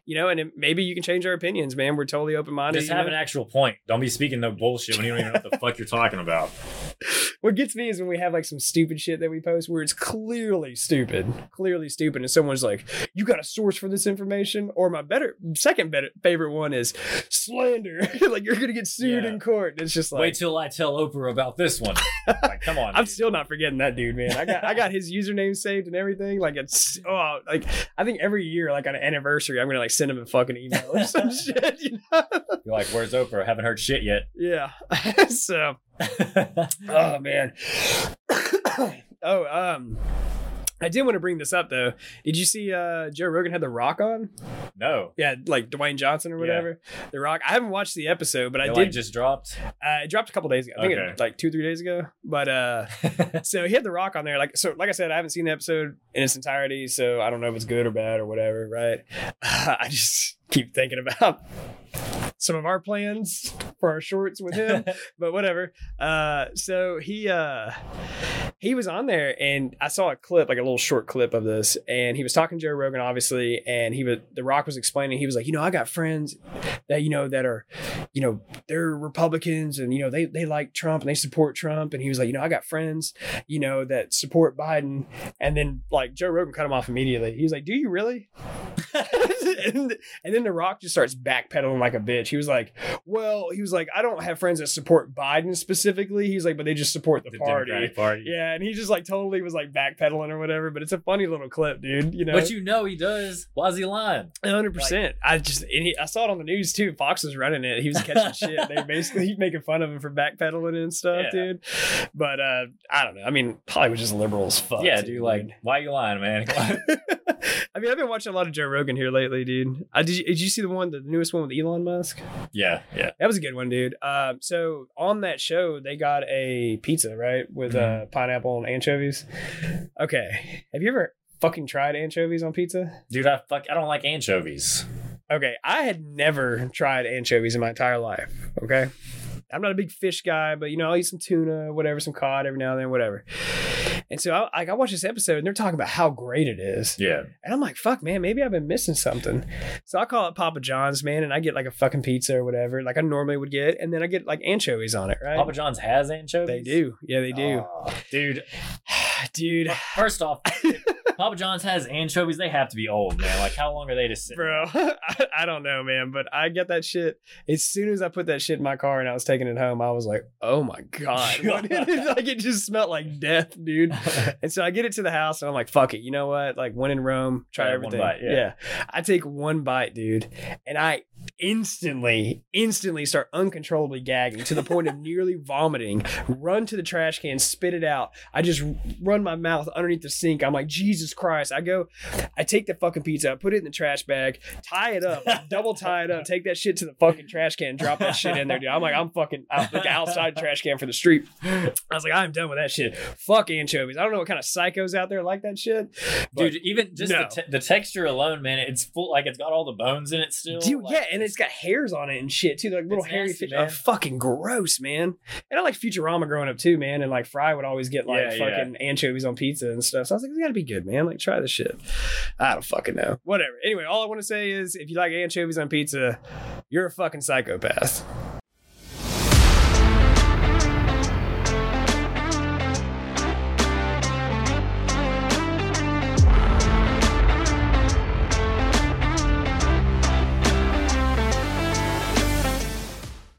you know, and it, maybe you can change our opinions, man. We're totally open minded. Just have an actual point. Don't be speaking no bullshit when you don't even know what the fuck you're talking about. What gets me is when we have like some stupid shit that we post where it's clearly stupid, clearly stupid, and someone's like, "You got a source for this information?" Or my better second better favorite one is slander, like you're gonna get sued in court. It's just like, Wait till I tell Oprah about this one. like, come on. I'm still not forgetting that dude, man. I got I got his username saved and everything. Like it's oh, like I think every year, like on an anniversary, I'm gonna like send him a fucking email or some shit. You know? You're like, where's Oprah? Haven't heard shit yet. Yeah. so, oh man. oh, um, I did want to bring this up though. Did you see uh Joe Rogan had The Rock on? No. Yeah, like Dwayne Johnson or whatever. The Rock. I haven't watched the episode, but I It, did like, just dropped. uh, it dropped a couple days ago. I think Okay. it, like two, three days ago. But uh, so he had the Rock on there. Like so, like I said, I haven't seen the episode in its entirety, so I don't know if it's good or bad or whatever. Right? I just keep thinking about some of our plans for our shorts with him, but whatever. Uh, so he uh, he was on there, and I saw a clip, like a little short clip of this, and he was talking to Joe Rogan, obviously, and he was the Rock was explaining. He was like, you know, I got friends that you know that are, you know, they're Republicans, and you know they they like Trump and they support Trump, and he was like, you know, I got friends, you know, that support Biden, and then like Joe Rogan cut him off immediately. He was like, do you really? and, and then The Rock just starts backpedaling like a bitch. He was like, "Well, he was like, I don't have friends that support Biden specifically." He's like, "But they just support the, The party." Party. Yeah, and he just like totally was like backpedaling or whatever. But it's a funny little clip, dude. You know, But you know he does. Why's he lying? hundred percent. I just and he, I saw it on the news too. Fox was running it. He was catching shit. They basically making fun of him for backpedaling and stuff, Yeah. dude. But uh I don't know. I mean, Hollywood's just liberal as fuck. yeah, too, dude. Like, why you lying, man? I mean, I've been watching a lot of Joe Rogan here lately, dude. Uh, did you did you see the one, the newest one with Elon Musk? yeah, yeah. That was a good one, dude. Um, so on that show, they got a pizza, right, with Mm-hmm. uh, pineapple and anchovies. Okay, have you ever fucking tried anchovies on pizza? Dude, I fuck. I don't like anchovies. Okay, I had never tried anchovies in my entire life. Okay, I'm not a big fish guy, but you know, I'll eat some tuna, whatever, some cod every now and then, whatever. And so I, like, I watched this episode, and they're talking about how great it is. Yeah. And I'm like, fuck, man, maybe I've been missing something. So I call it Papa John's, man, and I get like a fucking pizza or whatever, like I normally would get, and then I get like anchovies on it, right? Papa John's has anchovies. They do. Yeah, they do. Aw, dude. Dude. First off, Papa John's has anchovies. They have to be old, man. Like, how long are they to sit? Bro, I, I don't know, man, but I get that shit. As soon as I put that shit in my car and I was taking it home, I was like, oh my God. What is it? like, it just smelled like death, dude. and so I get it to the house and I'm like, fuck it. You know what? Like, when in Rome, try one everything. bite, yeah. I take one bite, dude, and I instantly, instantly start uncontrollably gagging to the point of nearly vomiting, run to the trash can, spit it out. I just run my mouth underneath the sink. I'm like, Jesus Christ. I go, I take the fucking pizza, I put it in the trash bag, tie it up, double tie it up, take that shit to the fucking trash can, drop that shit in there, dude. I'm like, I'm fucking out, like outside trash can for the street. I was like, I'm done with that shit. Fuck anchovies. I don't know what kind of psychos out there like that shit. Dude, even just no. the, te- the texture alone, man, it's full. Like, it's got all the bones in it still. Dude, Like, yeah, and it's got hairs on it and shit too, like little hairy nasty, fish. man. Oh, fucking gross, man. And I like Futurama growing up too, man. And like Fry would always get like Yeah, yeah. fucking anchovies on pizza and stuff. So I was like, it's gotta be good, man. Like, try this shit. I don't fucking know. Whatever. Anyway, all I want to say is, if you like anchovies on pizza, you're a fucking psychopath.